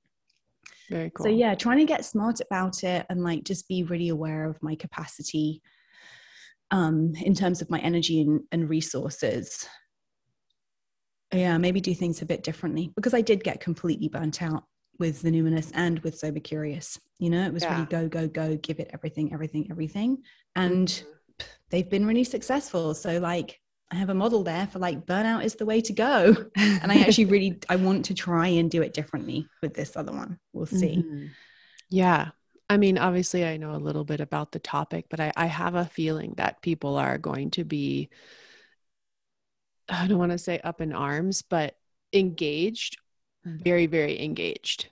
very cool. So yeah, trying to get smart about it and like just be really aware of my capacity um in terms of my energy and, and resources. Yeah, maybe do things a bit differently because I did get completely burnt out with the numinous and with sober curious. You know, it was yeah. really go, go, go, give it everything, everything, everything. And mm-hmm. they've been really successful. So like I have a model there for like burnout is the way to go. And I actually really I want to try and do it differently with this other one. We'll see. Mm-hmm. Yeah. I mean, obviously I know a little bit about the topic, but I, I have a feeling that people are going to be I don't want to say up in arms, but engaged, mm. very, very engaged.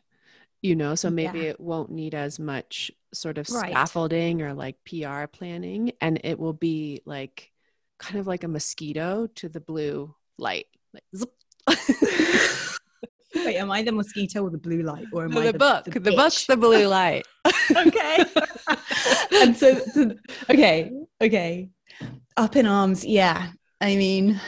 You know, so maybe yeah. it won't need as much sort of right. scaffolding or like PR planning and it will be like kind of like a mosquito to the blue light. Like, Wait, am I the mosquito or the blue light, or am no, I the, the book? The, the book's the blue light. okay. and so, so, okay, okay, up in arms. Yeah, I mean,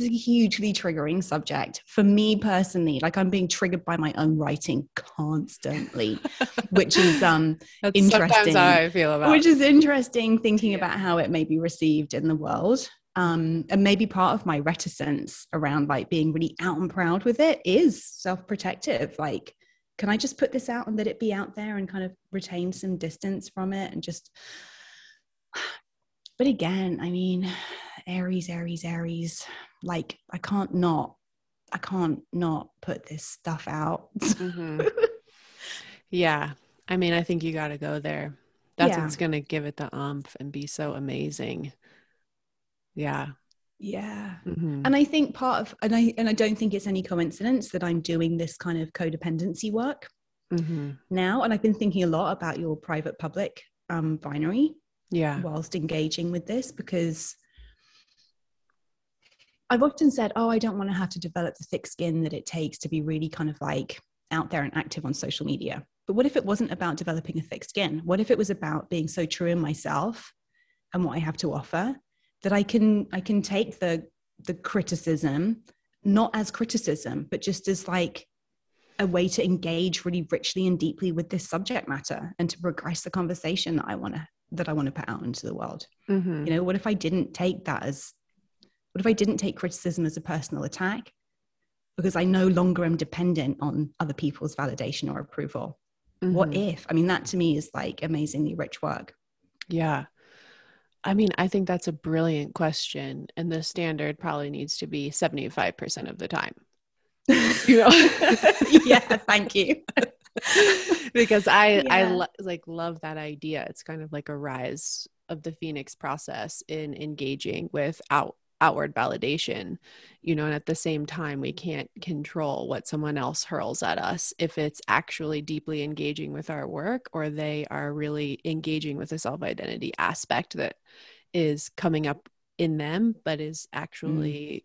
a hugely triggering subject for me personally. Like I'm being triggered by my own writing constantly, which is um That's interesting. how I feel about. Which is interesting, thinking yeah. about how it may be received in the world. Um, and maybe part of my reticence around like being really out and proud with it is self-protective. Like, can I just put this out and let it be out there and kind of retain some distance from it and just but again, I mean, Aries, Aries, Aries, like I can't not, I can't not put this stuff out. mm-hmm. Yeah. I mean, I think you got to go there. That's yeah. what's going to give it the umph and be so amazing. Yeah. Yeah. Mm-hmm. And I think part of, and I, and I don't think it's any coincidence that I'm doing this kind of codependency work mm-hmm. now. And I've been thinking a lot about your private public um, binary. Yeah. Whilst engaging with this, because I've often said, oh, I don't want to have to develop the thick skin that it takes to be really kind of like out there and active on social media. But what if it wasn't about developing a thick skin? What if it was about being so true in myself and what I have to offer that I can I can take the the criticism not as criticism but just as like a way to engage really richly and deeply with this subject matter and to progress the conversation that i want to that i want to put out into the world Mm-hmm. you know what if i didn't take that as what if i didn't take criticism as a personal attack because i no longer am dependent on other people's validation or approval what Mhm. if i mean that to me is like amazingly rich work Yeah. I mean, I think that's a brilliant question. And the standard probably needs to be 75% of the time. You know? yeah thank you because I I lo- like love that idea. It's kind of like a rise of the phoenix process in engaging with out outward validation, you know, and at the same time we can't control what someone else hurls at us if it's actually deeply engaging with our work or they are really engaging with a self-identity aspect that is coming up in them but is actually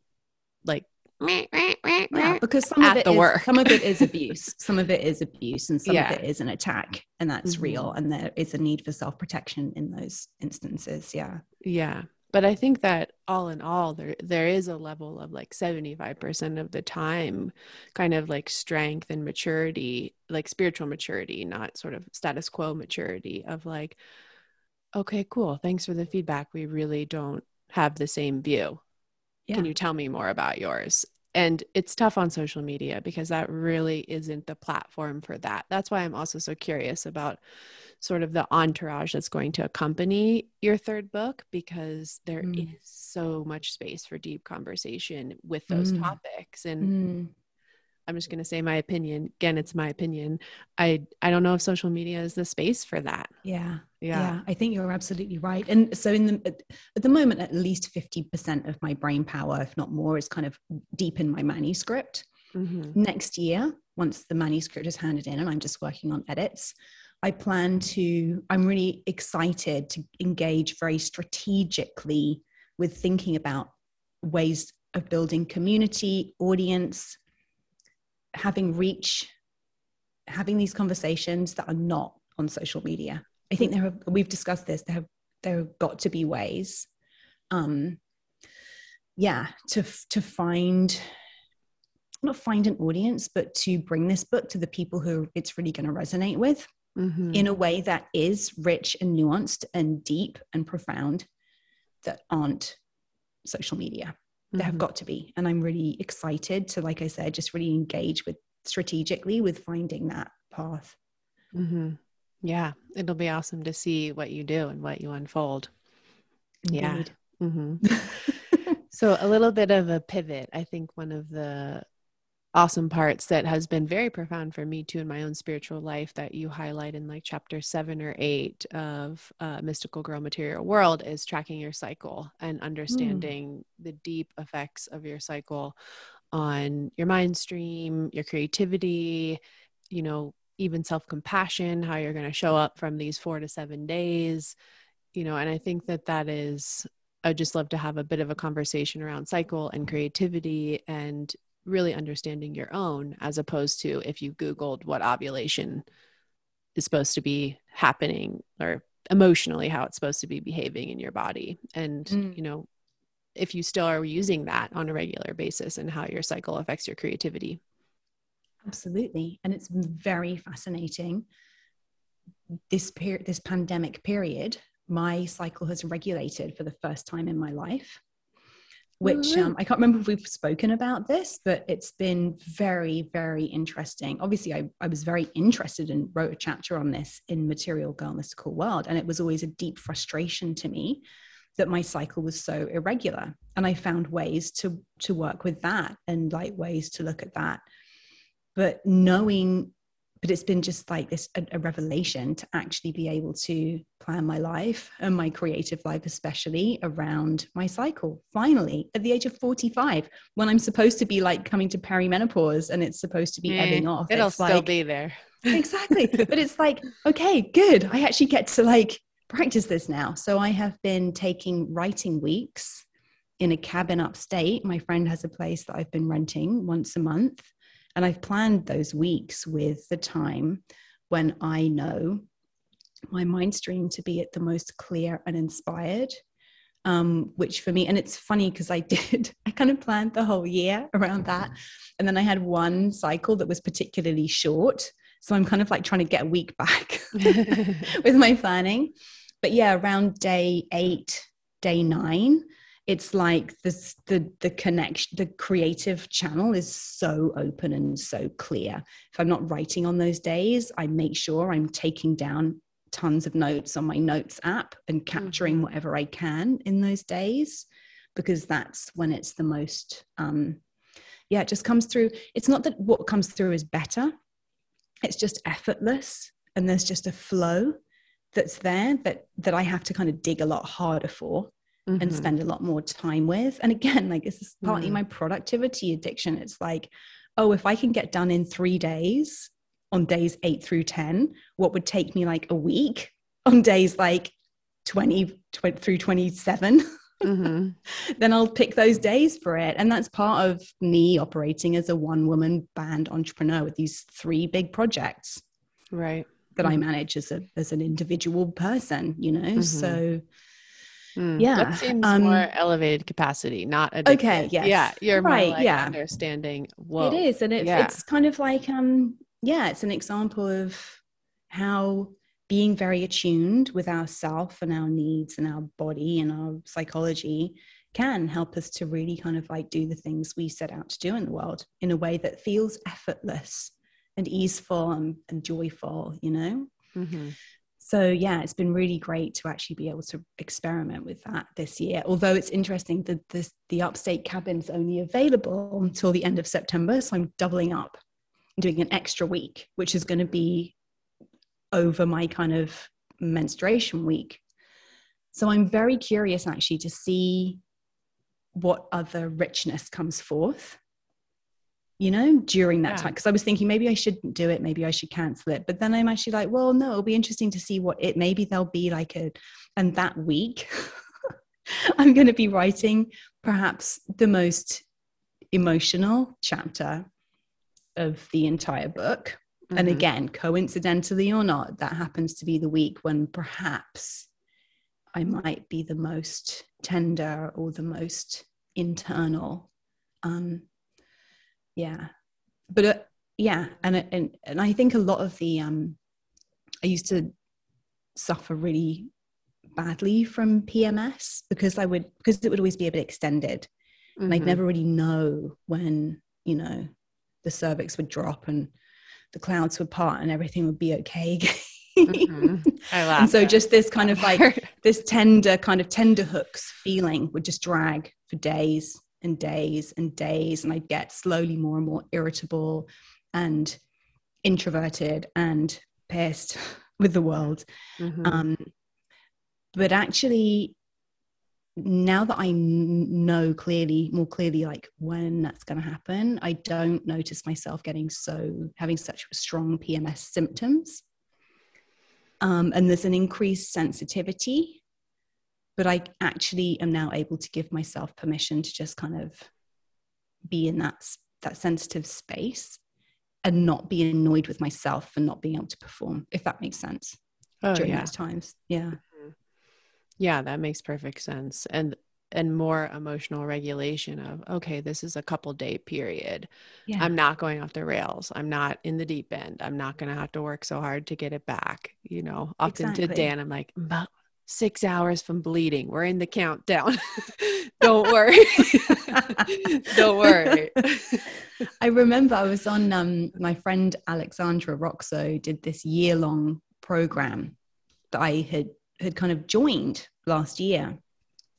like yeah because some of it the is- work. some of it is abuse some of it is abuse and some Yeah. of it is an attack and that's Mhm. real and there is a need for self-protection in those instances yeah Yeah. But I think that all in all, there there is a level of like 75% of the time kind of like strength and maturity, like spiritual maturity, not sort of status quo maturity of like, okay, cool. Thanks for the feedback. We really don't have the same view. yeah Can you tell me more about yours? And it's tough on social media because that really isn't the platform for that. That's why I'm also so curious about sort of the entourage that's going to accompany your third book because there is Mm. so much space for deep conversation with those Mm. topics. And Mm. I'm just going to say my opinion. Again, it's my opinion. I I don't know if social media is the space for that. yeah Yeah. Yeah, I think you're absolutely right. And so, in the at, the moment, at least fifty percent of my brain power, if not more, is kind of deep in my manuscript. Mhm. Next year, once the manuscript is handed in, and I'm just working on edits, I plan to. I'm really excited to engage very strategically with thinking about ways of building community, audience, having reach, having these conversations that are not on social media. I think there have we've discussed this. There have there have got to be ways, um, yeah, to to find not find an audience, but to bring this book to the people who it's really going to resonate with Mhm. in a way that is rich and nuanced and deep and profound that aren't social media. There have Mhm. got to be, and I'm really excited to, like I said, just really engage with strategically with finding that path. Mhm. Yeah, it'll be awesome to see what you do and what you unfold. Yeah. Indeed. hmm So, a little bit of a pivot. I think one of the awesome parts that has been very profound for me too in my own spiritual life that you highlight in like chapter seven or eight of uh, Mystical Girl Material World is tracking your cycle and understanding the deep effects of your cycle on your mind stream, your creativity, you know, even self compassion, how you're going to show up from these four to seven days, you know, and I think that that is I'd just love to have a bit of a conversation around cycle and creativity and really understanding your own, as opposed to if you Googled what ovulation is supposed to be happening or emotionally how it's supposed to be behaving in your body. And, Mm. you know, if you still are using that on a regular basis and how your cycle affects your creativity. Absolutely. And it's very fascinating. This period, this pandemic period, my cycle has regulated for the first time in my life. Which um, I can't remember if we've spoken about this, but it's been very, very interesting. Obviously, I, I was very interested and wrote a chapter on this in Material Girl Mystical World. And it was always a deep frustration to me that my cycle was so irregular. And I found ways to to work with that and like ways to look at that but knowing but it's been just like this a, a, revelation to actually be able to plan my life and my creative life especially around my cycle. Finally at the age of 45 when i'm supposed to be like coming to perimenopause and it's supposed to be Eh, ebbing off It'll it's still like, be there. exactly. But it's like okay good. I actually get to like practice this now. So i have been taking writing weeks in a cabin upstate. My friend has a place that i've been renting once a month and I've planned those weeks with the time when I know my mind stream to be at the most clear and inspired. um, which for me, and it's funny because I did, I kind of planned the whole year around that. And then I had one cycle that was particularly short. So I'm kind of like trying to get a week back with my planning. But yeah, around day eight, day nine, it's like this the the connection the creative channel is so open and so clear. If i'm not writing on those days i make sure i'm taking down tons of notes on my notes app and capturing mm-hmm. whatever I can in those days because that's when it's the most um yeah it just comes through. It's not that what comes through is better. It's just effortless and there's just a flow that's there that that I have to kind of dig a lot harder for mm-hmm. and spend a lot more time with and again like this is partly mm. my productivity addiction it's like oh if I can get done in 3 days on days eight through 10, what would take me like a week on days like 20, 20 through 27. Mm-hmm. then I'll pick those days for it. And that's part of me operating as a one woman band entrepreneur with these three big projects. Right. That mm-hmm. I manage as a as an individual person, you know. Mm-hmm. So mm. yeah. That seems um, more elevated capacity, not addicted. Okay, yes. Yeah. You're right, like yeah. understanding. Whoa. It is. And it, yeah. it's kind of like um yeah, it's an example of how being very attuned with ourself and our needs and our body and our psychology can help us to really kind of like do the things we set out to do in the world in a way that feels effortless and easeful and, and joyful, you know? Mm-hmm. So, yeah, it's been really great to actually be able to experiment with that this year. Although it's interesting that this, the upstate cabin's only available until the end of September. So, I'm doubling up doing an extra week, which is going to be over my kind of menstruation week. So I'm very curious actually to see what other richness comes forth, you know, during that yeah. time. Because I was thinking maybe I shouldn't do it, maybe I should cancel it. But then I'm actually like, well, no, it'll be interesting to see what it maybe there'll be like a, and that week I'm going to be writing perhaps the most emotional chapter of the entire book. Mm-hmm. And again, coincidentally or not, that happens to be the week when perhaps I might be the most tender or the most internal. Um, yeah, but uh, yeah, and and and I think a lot of the um, I used to suffer really badly from PMS because I would because it would always be a bit extended, mm-hmm. and I'd mm-hmm. never really know when you know the cervix would drop and the clouds would part and everything would be okay mm-hmm. I laugh. and so just this kind of like this tender kind of tender hooks feeling would just drag for days and days and days and I'd get slowly more and more irritable and introverted and pissed with the world mm-hmm. um, but actually now that I know clearly, more clearly, like when that's going to happen, I don't notice myself getting so having such strong PMS symptoms. Um, and there's an increased sensitivity, but I actually am now able to give myself permission to just kind of be in that that sensitive space and not be annoyed with myself for not being able to perform, if that makes sense. Oh, during yeah. those times, yeah. Mm-hmm. Yeah, that makes perfect sense. And and more emotional regulation of okay this is a couple day period yeah. i'm not going off the rails i'm not in the deep end i'm not going to have to work so hard to get it back you know often exactly. to dan i'm like about six hours from bleeding we're in the countdown don't worry don't worry i remember i was on um, my friend alexandra roxo did this year long program that i had had kind of joined last year.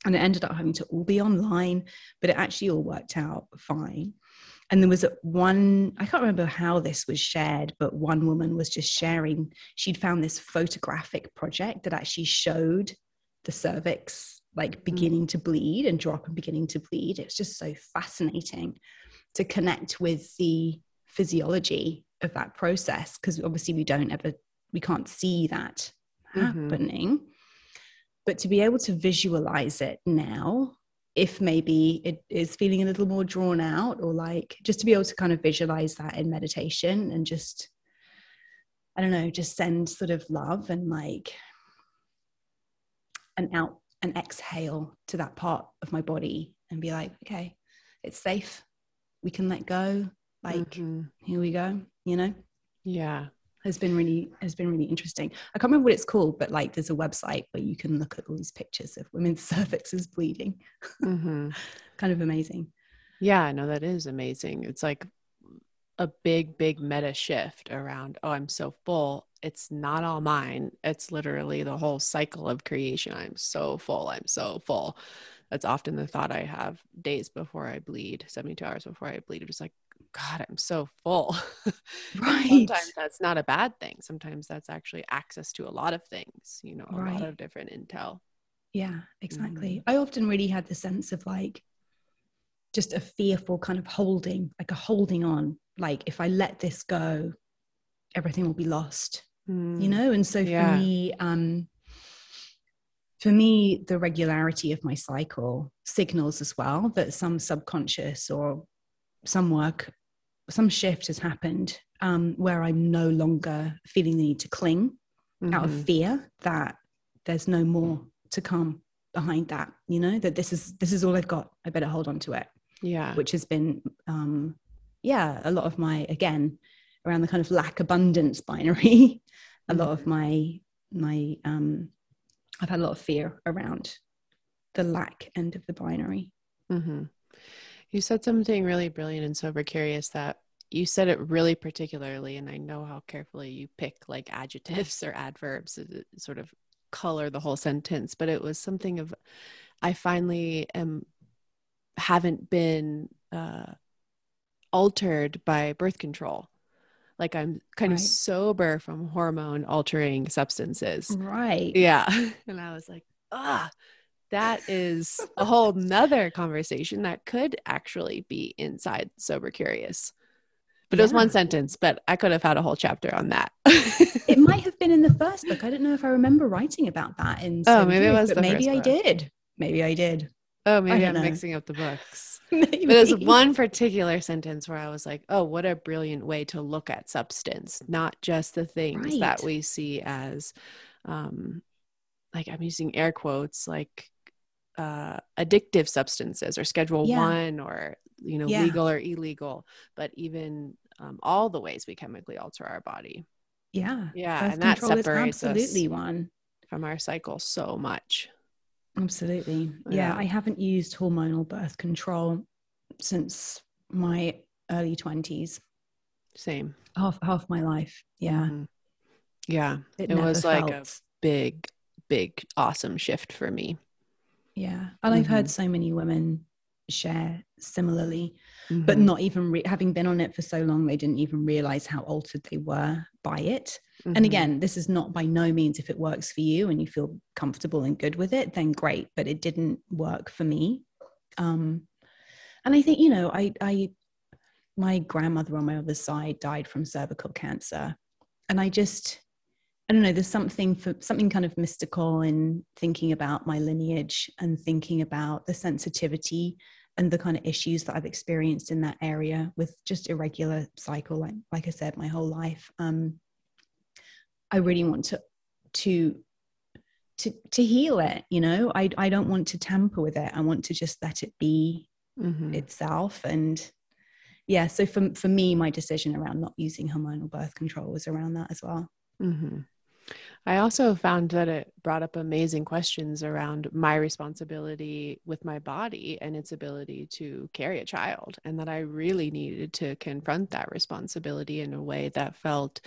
And it ended up having to all be online, but it actually all worked out fine. And there was one, I can't remember how this was shared, but one woman was just sharing, she'd found this photographic project that actually showed the cervix like mm. beginning to bleed and drop and beginning to bleed. It's just so fascinating to connect with the physiology of that process because obviously we don't ever, we can't see that mm-hmm. happening but to be able to visualize it now if maybe it is feeling a little more drawn out or like just to be able to kind of visualize that in meditation and just i don't know just send sort of love and like an out an exhale to that part of my body and be like, okay, it's safe. We can let go. Like, Mm-hmm. here we go, you know? Yeah. Has been really has been really interesting. I can't remember what it's called, but like there's a website where you can look at all these pictures of women's cervixes bleeding. hmm kind of amazing. Yeah, no, that is amazing. It's like a big, big meta shift around, oh, I'm so full. It's not all mine. It's literally the whole cycle of creation. I'm so full. I'm so full. That's often the thought I have days before I bleed, 72 hours before I bleed. I'm just like, God, I'm so full. Right. Sometimes that's not a bad thing. Sometimes that's actually access to a lot of things, you know, a Right. lot of different intel. Yeah, exactly. I often really had the sense of like just a fearful kind of holding, like a holding on. Like if I let this go, everything will be lost. you know and so for me um for me the regularity of my cycle signals as well that some subconscious or some work some shift has happened um, where i'm no longer feeling the need to cling out of Mhm. fear that there's no more to come behind that you know that this is this is all i've got. I better hold on to it. Yeah. which has been um yeah a lot of my again around the kind of lack abundance binary a lot of my my um i've had a lot of fear around the lack end of the binary. Hmm You said something really brilliant and sober curious that you said it really particularly, and I know how carefully you pick like adjectives or adverbs to sort of color the whole sentence, but it was something of I finally am haven't been uh, altered by birth control. Like I'm kind of sober from hormone altering substances. right Yeah. And I was like, ah, that is a whole nother conversation that could actually be inside Sober Curious. But it was one sentence, but I could have had a whole chapter on that. it might have been in the first book i don't know if i remember writing about that in Oh, maybe it was maybe i did maybe i did oh, maybe I'm know. mixing up the books. maybe. But there's one particular sentence where I was like, oh, what a brilliant way to look at substance, not just the things that we see as, um, like I'm using air quotes, like uh, addictive substances or Schedule Yeah. One or you know Yeah. legal or illegal, but even um, all the ways we chemically alter our body yeah Yeah, birth and that separates us. absolutely one from our cycle so much. Absolutely. Yeah. Yeah. I haven't used hormonal birth control since my early 20s, Same. half half my life. Yeah. Mhm. Yeah. It, It was like a big, big, awesome shift for me. Yeah. And I've heard Mhm. so many women share similarly, but Mhm. not even re- having been on it for so long, they didn't even realize how altered they were by it. And Mhm. again, this is not by no means if it works for you and you feel comfortable and good with it, then great. But it didn't work for me. Um, and I think you know, I, I, my grandmother on my other side died from cervical cancer, and I just, I don't know. There's something for something kind of mystical in thinking about my lineage and thinking about the sensitivity and the kind of issues that I've experienced in that area with just irregular cycle, like like I said, my whole life. Um, I really want to to to to heal it. You know, I I don't want to tamper with it. I want to just let it be Mhm. itself. And yeah, so for for me, my decision around not using hormonal birth control was around that as well. hmm I also found that it brought up amazing questions around my responsibility with my body and its ability to carry a child, and that I really needed to confront that responsibility in a way that felt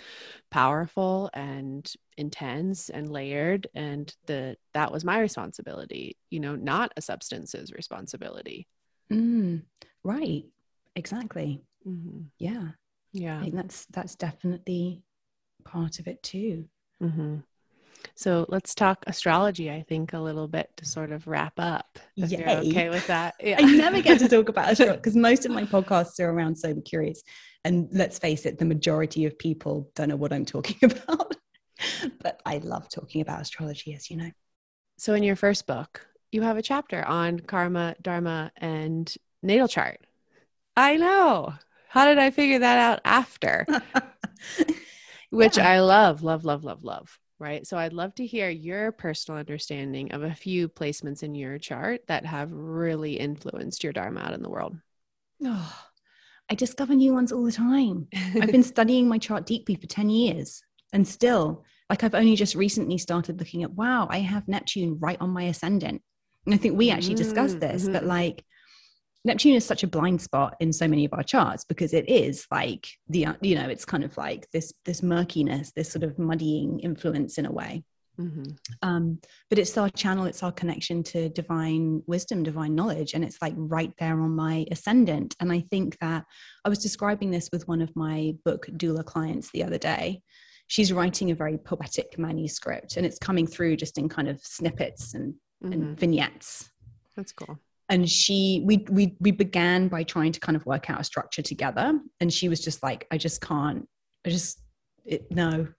powerful and intense and layered, and that that was my responsibility, you know, not a substance's responsibility. Mm, right. Exactly. hmm Yeah. I Yeah. think that's that's definitely part of it too. Hmm So let's talk astrology, I think, a little bit to sort of wrap up. If you're okay with that. Yeah. I never get to talk about astrology because most of my podcasts are around sober curious. And let's face it, the majority of people don't know what I'm talking about. but I love talking about astrology, as you know. So in your first book, you have a chapter on karma, dharma, and natal chart. I know. How did I figure that out after? Which Yeah. I love, love, love, love, love. right? So I'd love to hear your personal understanding of a few placements in your chart that have really influenced your Dharma out in the world. Oh, I discover new ones all the time. I've been studying my chart deeply for 10 years and still, like, I've only just recently started looking at, wow, I have Neptune right on my ascendant. And I think we actually discussed this, mm-hmm. but like, Neptune is such a blind spot in so many of our charts because it is like the you know it's kind of like this this murkiness, this sort of muddying influence in a way. Mm-hmm. Um, but it's our channel, it's our connection to divine wisdom, divine knowledge, and it's like right there on my ascendant. And I think that I was describing this with one of my book doula clients the other day. She's writing a very poetic manuscript, and it's coming through just in kind of snippets and, mm-hmm. and vignettes. That's cool and she we we we began by trying to kind of work out a structure together. And she was just like i just can't i just it, no.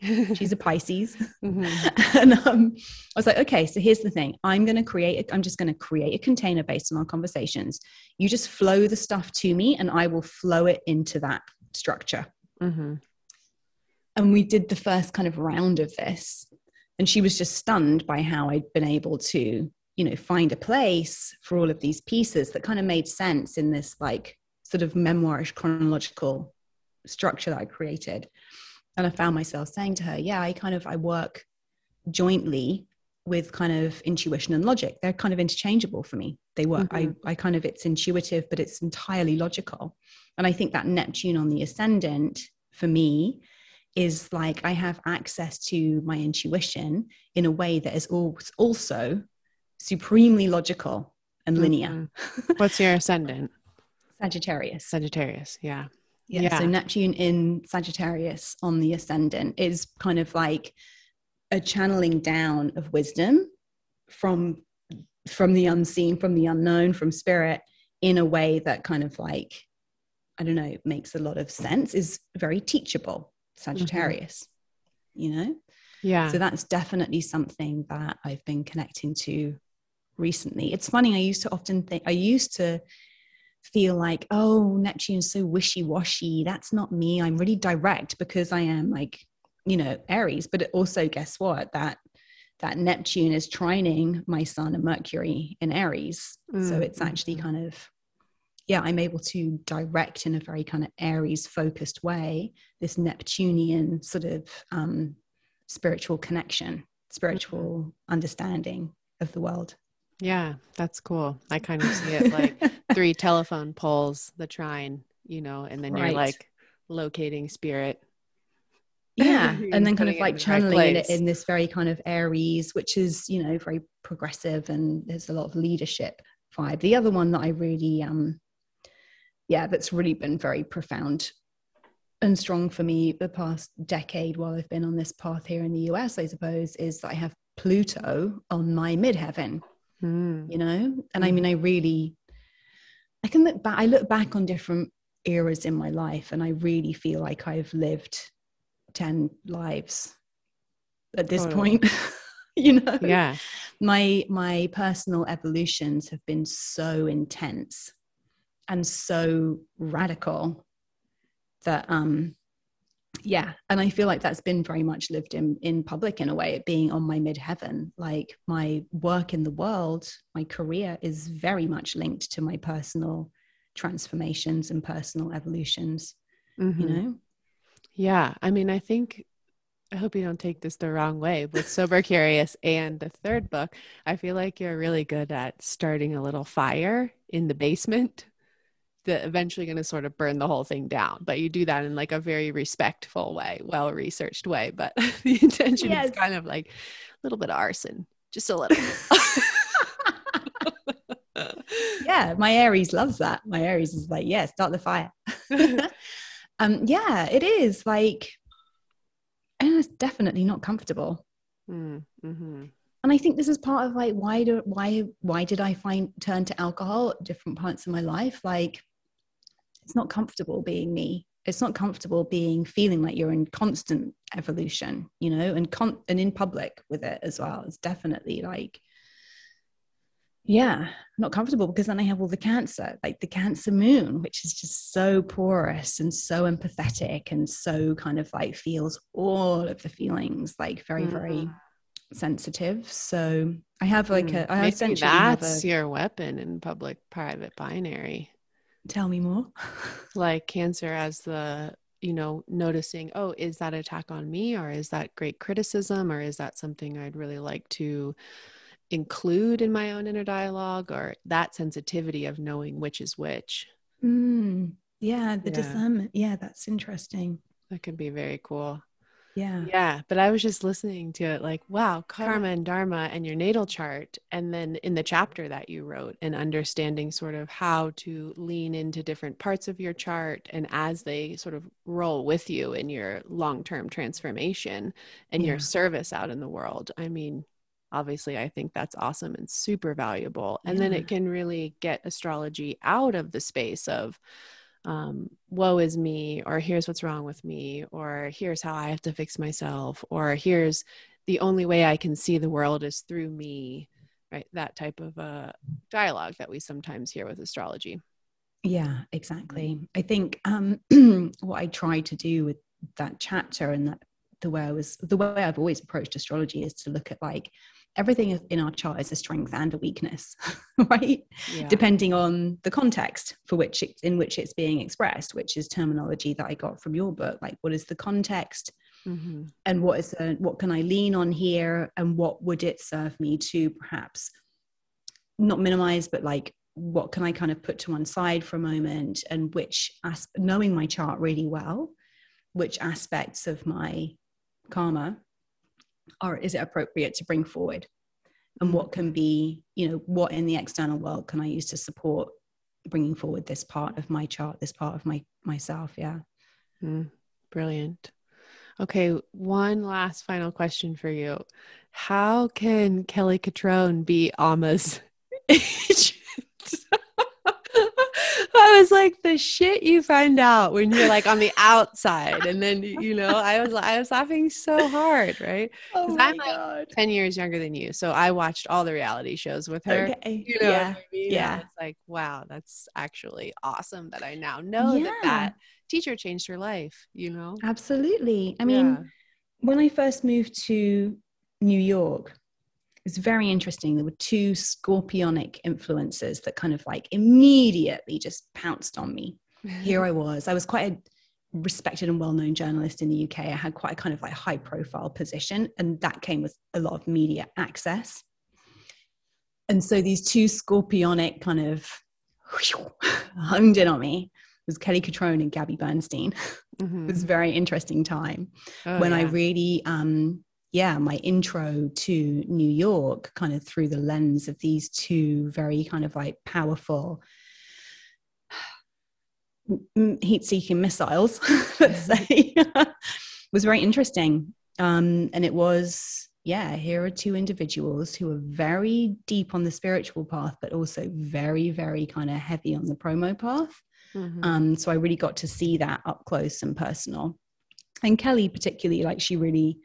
She's a pisces. Mm-hmm. and um, i was like okay so here's the thing. I'm going to create a, i'm just going to create a container based on our conversations. You just flow the stuff to me and i will flow it into that structure. Mm-hmm. and we did the first kind of round of this. And she was just stunned by how i'd been able to you know find a place for all of these pieces that kind of made sense in this like sort of memoirish chronological structure that i created. And i found myself saying to her yeah i kind of i work jointly with kind of intuition and logic. They're kind of interchangeable for me. They work mm-hmm. I, I kind of it's intuitive but it's entirely logical. And i think that neptune on the ascendant for me is like i have access to my intuition in a way that is also supremely logical and linear. Mm-hmm. What's your ascendant? Sagittarius. Sagittarius, yeah. yeah. yeah. So Neptune in Sagittarius on the ascendant is kind of like a channeling down of wisdom from from the unseen, from the unknown, from spirit in a way that kind of like I don't know, makes a lot of sense, is very teachable, Sagittarius, mm-hmm. you know? Yeah. So that's definitely something that I've been connecting to recently. It's funny, I used to often think, I used to feel like, oh, Neptune's so wishy washy. That's not me. I'm really direct because I am like, you know, Aries. But also, guess what? That that Neptune is trining my Sun and Mercury in Aries. Mm. So it's actually mm-hmm. kind of, yeah, I'm able to direct in a very kind of Aries focused way this Neptunian sort of um, spiritual connection, spiritual mm-hmm. understanding of the world. Yeah, that's cool. I kind of see it like three telephone poles, the trine, you know, and then right. you're like locating spirit. Yeah. and then kind of like channeling it in this very kind of Aries, which is, you know, very progressive and there's a lot of leadership vibe. The other one that I really um yeah, that's really been very profound and strong for me the past decade while I've been on this path here in the US, I suppose, is that I have Pluto on my midheaven mm. you know and mm. i mean i really i can look back i look back on different eras in my life and i really feel like i've lived 10 lives at this point you know yeah my my personal evolutions have been so intense and so radical that um yeah and i feel like that's been very much lived in in public in a way it being on my midheaven like my work in the world my career is very much linked to my personal transformations and personal evolutions mm-hmm. you know yeah i mean i think I hope you don't take this the wrong way. With Sober Curious and the third book, I feel like you're really good at starting a little fire in the basement that eventually going to sort of burn the whole thing down. But you do that in like a very respectful way, well researched way. But the intention yes. is kind of like a little bit of arson, just a little. yeah, my Aries loves that. My Aries is like, yeah, start the fire. um, yeah, it is like, and it's definitely not comfortable. Mm, mm-hmm and i think this is part of like why do why why did i find turn to alcohol at different parts of my life like it's not comfortable being me it's not comfortable being feeling like you're in constant evolution you know and con- and in public with it as well it's definitely like yeah not comfortable because then i have all the cancer like the cancer moon which is just so porous and so empathetic and so kind of like feels all of the feelings like very mm. very sensitive so i have like mm. a i Maybe essentially that's a, your weapon in public private binary tell me more. Like cancer as the you know noticing oh is that attack on me or is that great criticism or is that something i'd really like to include in my own inner dialogue or that sensitivity of knowing which is which? Mm, yeah the yeah. discernment. Yeah that's interesting. That could be very cool yeah yeah but i was just listening to it like wow karma and dharma and your natal chart and then in the chapter that you wrote and understanding sort of how to lean into different parts of your chart and as they sort of roll with you in your long-term transformation and yeah. your service out in the world i mean obviously i think that's awesome and super valuable and yeah. then it can really get astrology out of the space of um, woe is me, or here's what's wrong with me, or here's how I have to fix myself, or here's the only way I can see the world is through me, right? That type of uh, dialogue that we sometimes hear with astrology. Yeah, exactly. I think um, what I try to do with that chapter and that the way I was, the way I've always approached astrology is to look at like everything in our chart is a strength and a weakness right yeah. depending on the context for which it's in which it's being expressed which is terminology that i got from your book like what is the context mm-hmm. and what is the, what can i lean on here and what would it serve me to perhaps not minimize but like what can i kind of put to one side for a moment and which as- knowing my chart really well which aspects of my karma or is it appropriate to bring forward? And what can be you know what in the external world can i use to support bringing forward this part of my chart this part of my myself? Yeah. Mm, brilliant. Okay one last final question for you. How can kelly cutrone be Amma's I was like, the shit you find out when you're like on the outside, and then you know, I was I was laughing so hard, right? Oh my I'm God. ten years younger than you, so I watched all the reality shows with her. Okay. Eh, you know, yeah, I mean? yeah. It's like, wow, that's actually awesome that I now know yeah. that that teacher changed her life. You know, absolutely. I mean, yeah. when I first moved to New York, it's very interesting. There were two scorpionic influences that kind of like immediately just pounced on me. Here I was. I was quite a respected and well-known journalist in the UK. I had quite a kind of like high profile position and that came with a lot of media access. And so these two scorpionic kind of hung in on me it was Kelly Cutrone and Gabby Bernstein. Mm-hmm. it was a very interesting time oh, when yeah. I really um, yeah, my intro to New York kind of through the lens of these two very kind of like powerful heat seeking missiles, let's say, was very interesting. Um, and it was, yeah, here are two individuals who are very deep on the spiritual path, but also very, very kind of heavy on the promo path. Mm-hmm. Um, so I really got to see that up close and personal. And Kelly, particularly, like she really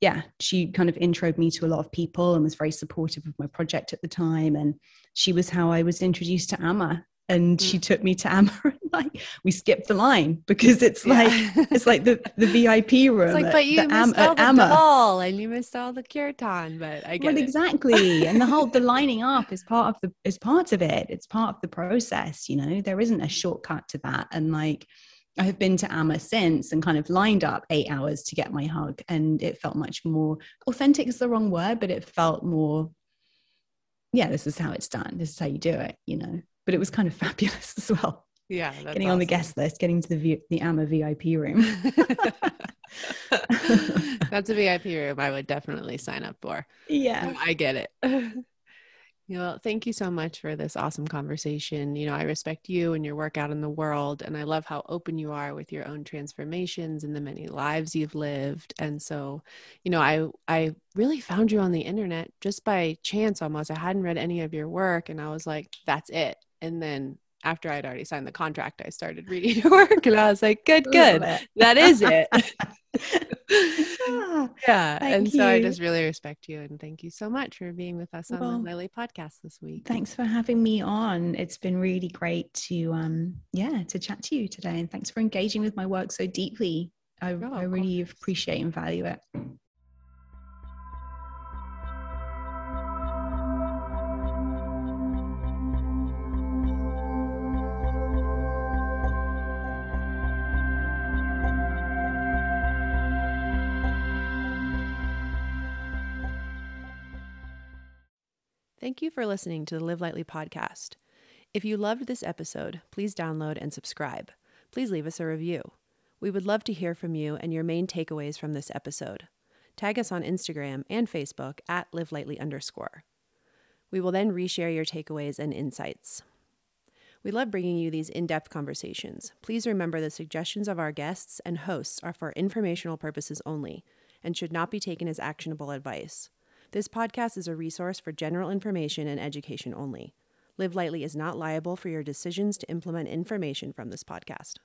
yeah, she kind of introed me to a lot of people and was very supportive of my project at the time. And she was how I was introduced to Amma. And mm. she took me to Amma and like we skipped the line because it's yeah. like it's like the, the VIP room. It's like, at, but you missed Am- all the Amma. doll and you missed all the kirtan, but I get well, it. exactly. and the whole the lining up is part of the is part of it. It's part of the process, you know. There isn't a shortcut to that. And like I have been to Amma since and kind of lined up eight hours to get my hug. And it felt much more authentic is the wrong word, but it felt more, yeah, this is how it's done. This is how you do it, you know. But it was kind of fabulous as well. Yeah. Getting awesome. on the guest list, getting to the v- the Amma VIP room. that's a VIP room I would definitely sign up for. Yeah. I get it. You know, thank you so much for this awesome conversation. You know, I respect you and your work out in the world, and I love how open you are with your own transformations and the many lives you've lived. And so, you know, I I really found you on the internet just by chance almost. I hadn't read any of your work, and I was like, that's it. And then after I'd already signed the contract, I started reading your work, and I was like, good, good, that is it. yeah. Thank and so I just really respect you and thank you so much for being with us on Well, the Lily podcast this week. Thanks for having me on. It's been really great to um yeah, to chat to you today and thanks for engaging with my work so deeply. I, Oh, I really appreciate and value it. Thank you for listening to the Live Lightly podcast. If you loved this episode, please download and subscribe. Please leave us a review. We would love to hear from you and your main takeaways from this episode. Tag us on Instagram and Facebook at Live Lightly underscore. We will then reshare your takeaways and insights. We love bringing you these in depth conversations. Please remember the suggestions of our guests and hosts are for informational purposes only and should not be taken as actionable advice. This podcast is a resource for general information and education only. Live Lightly is not liable for your decisions to implement information from this podcast.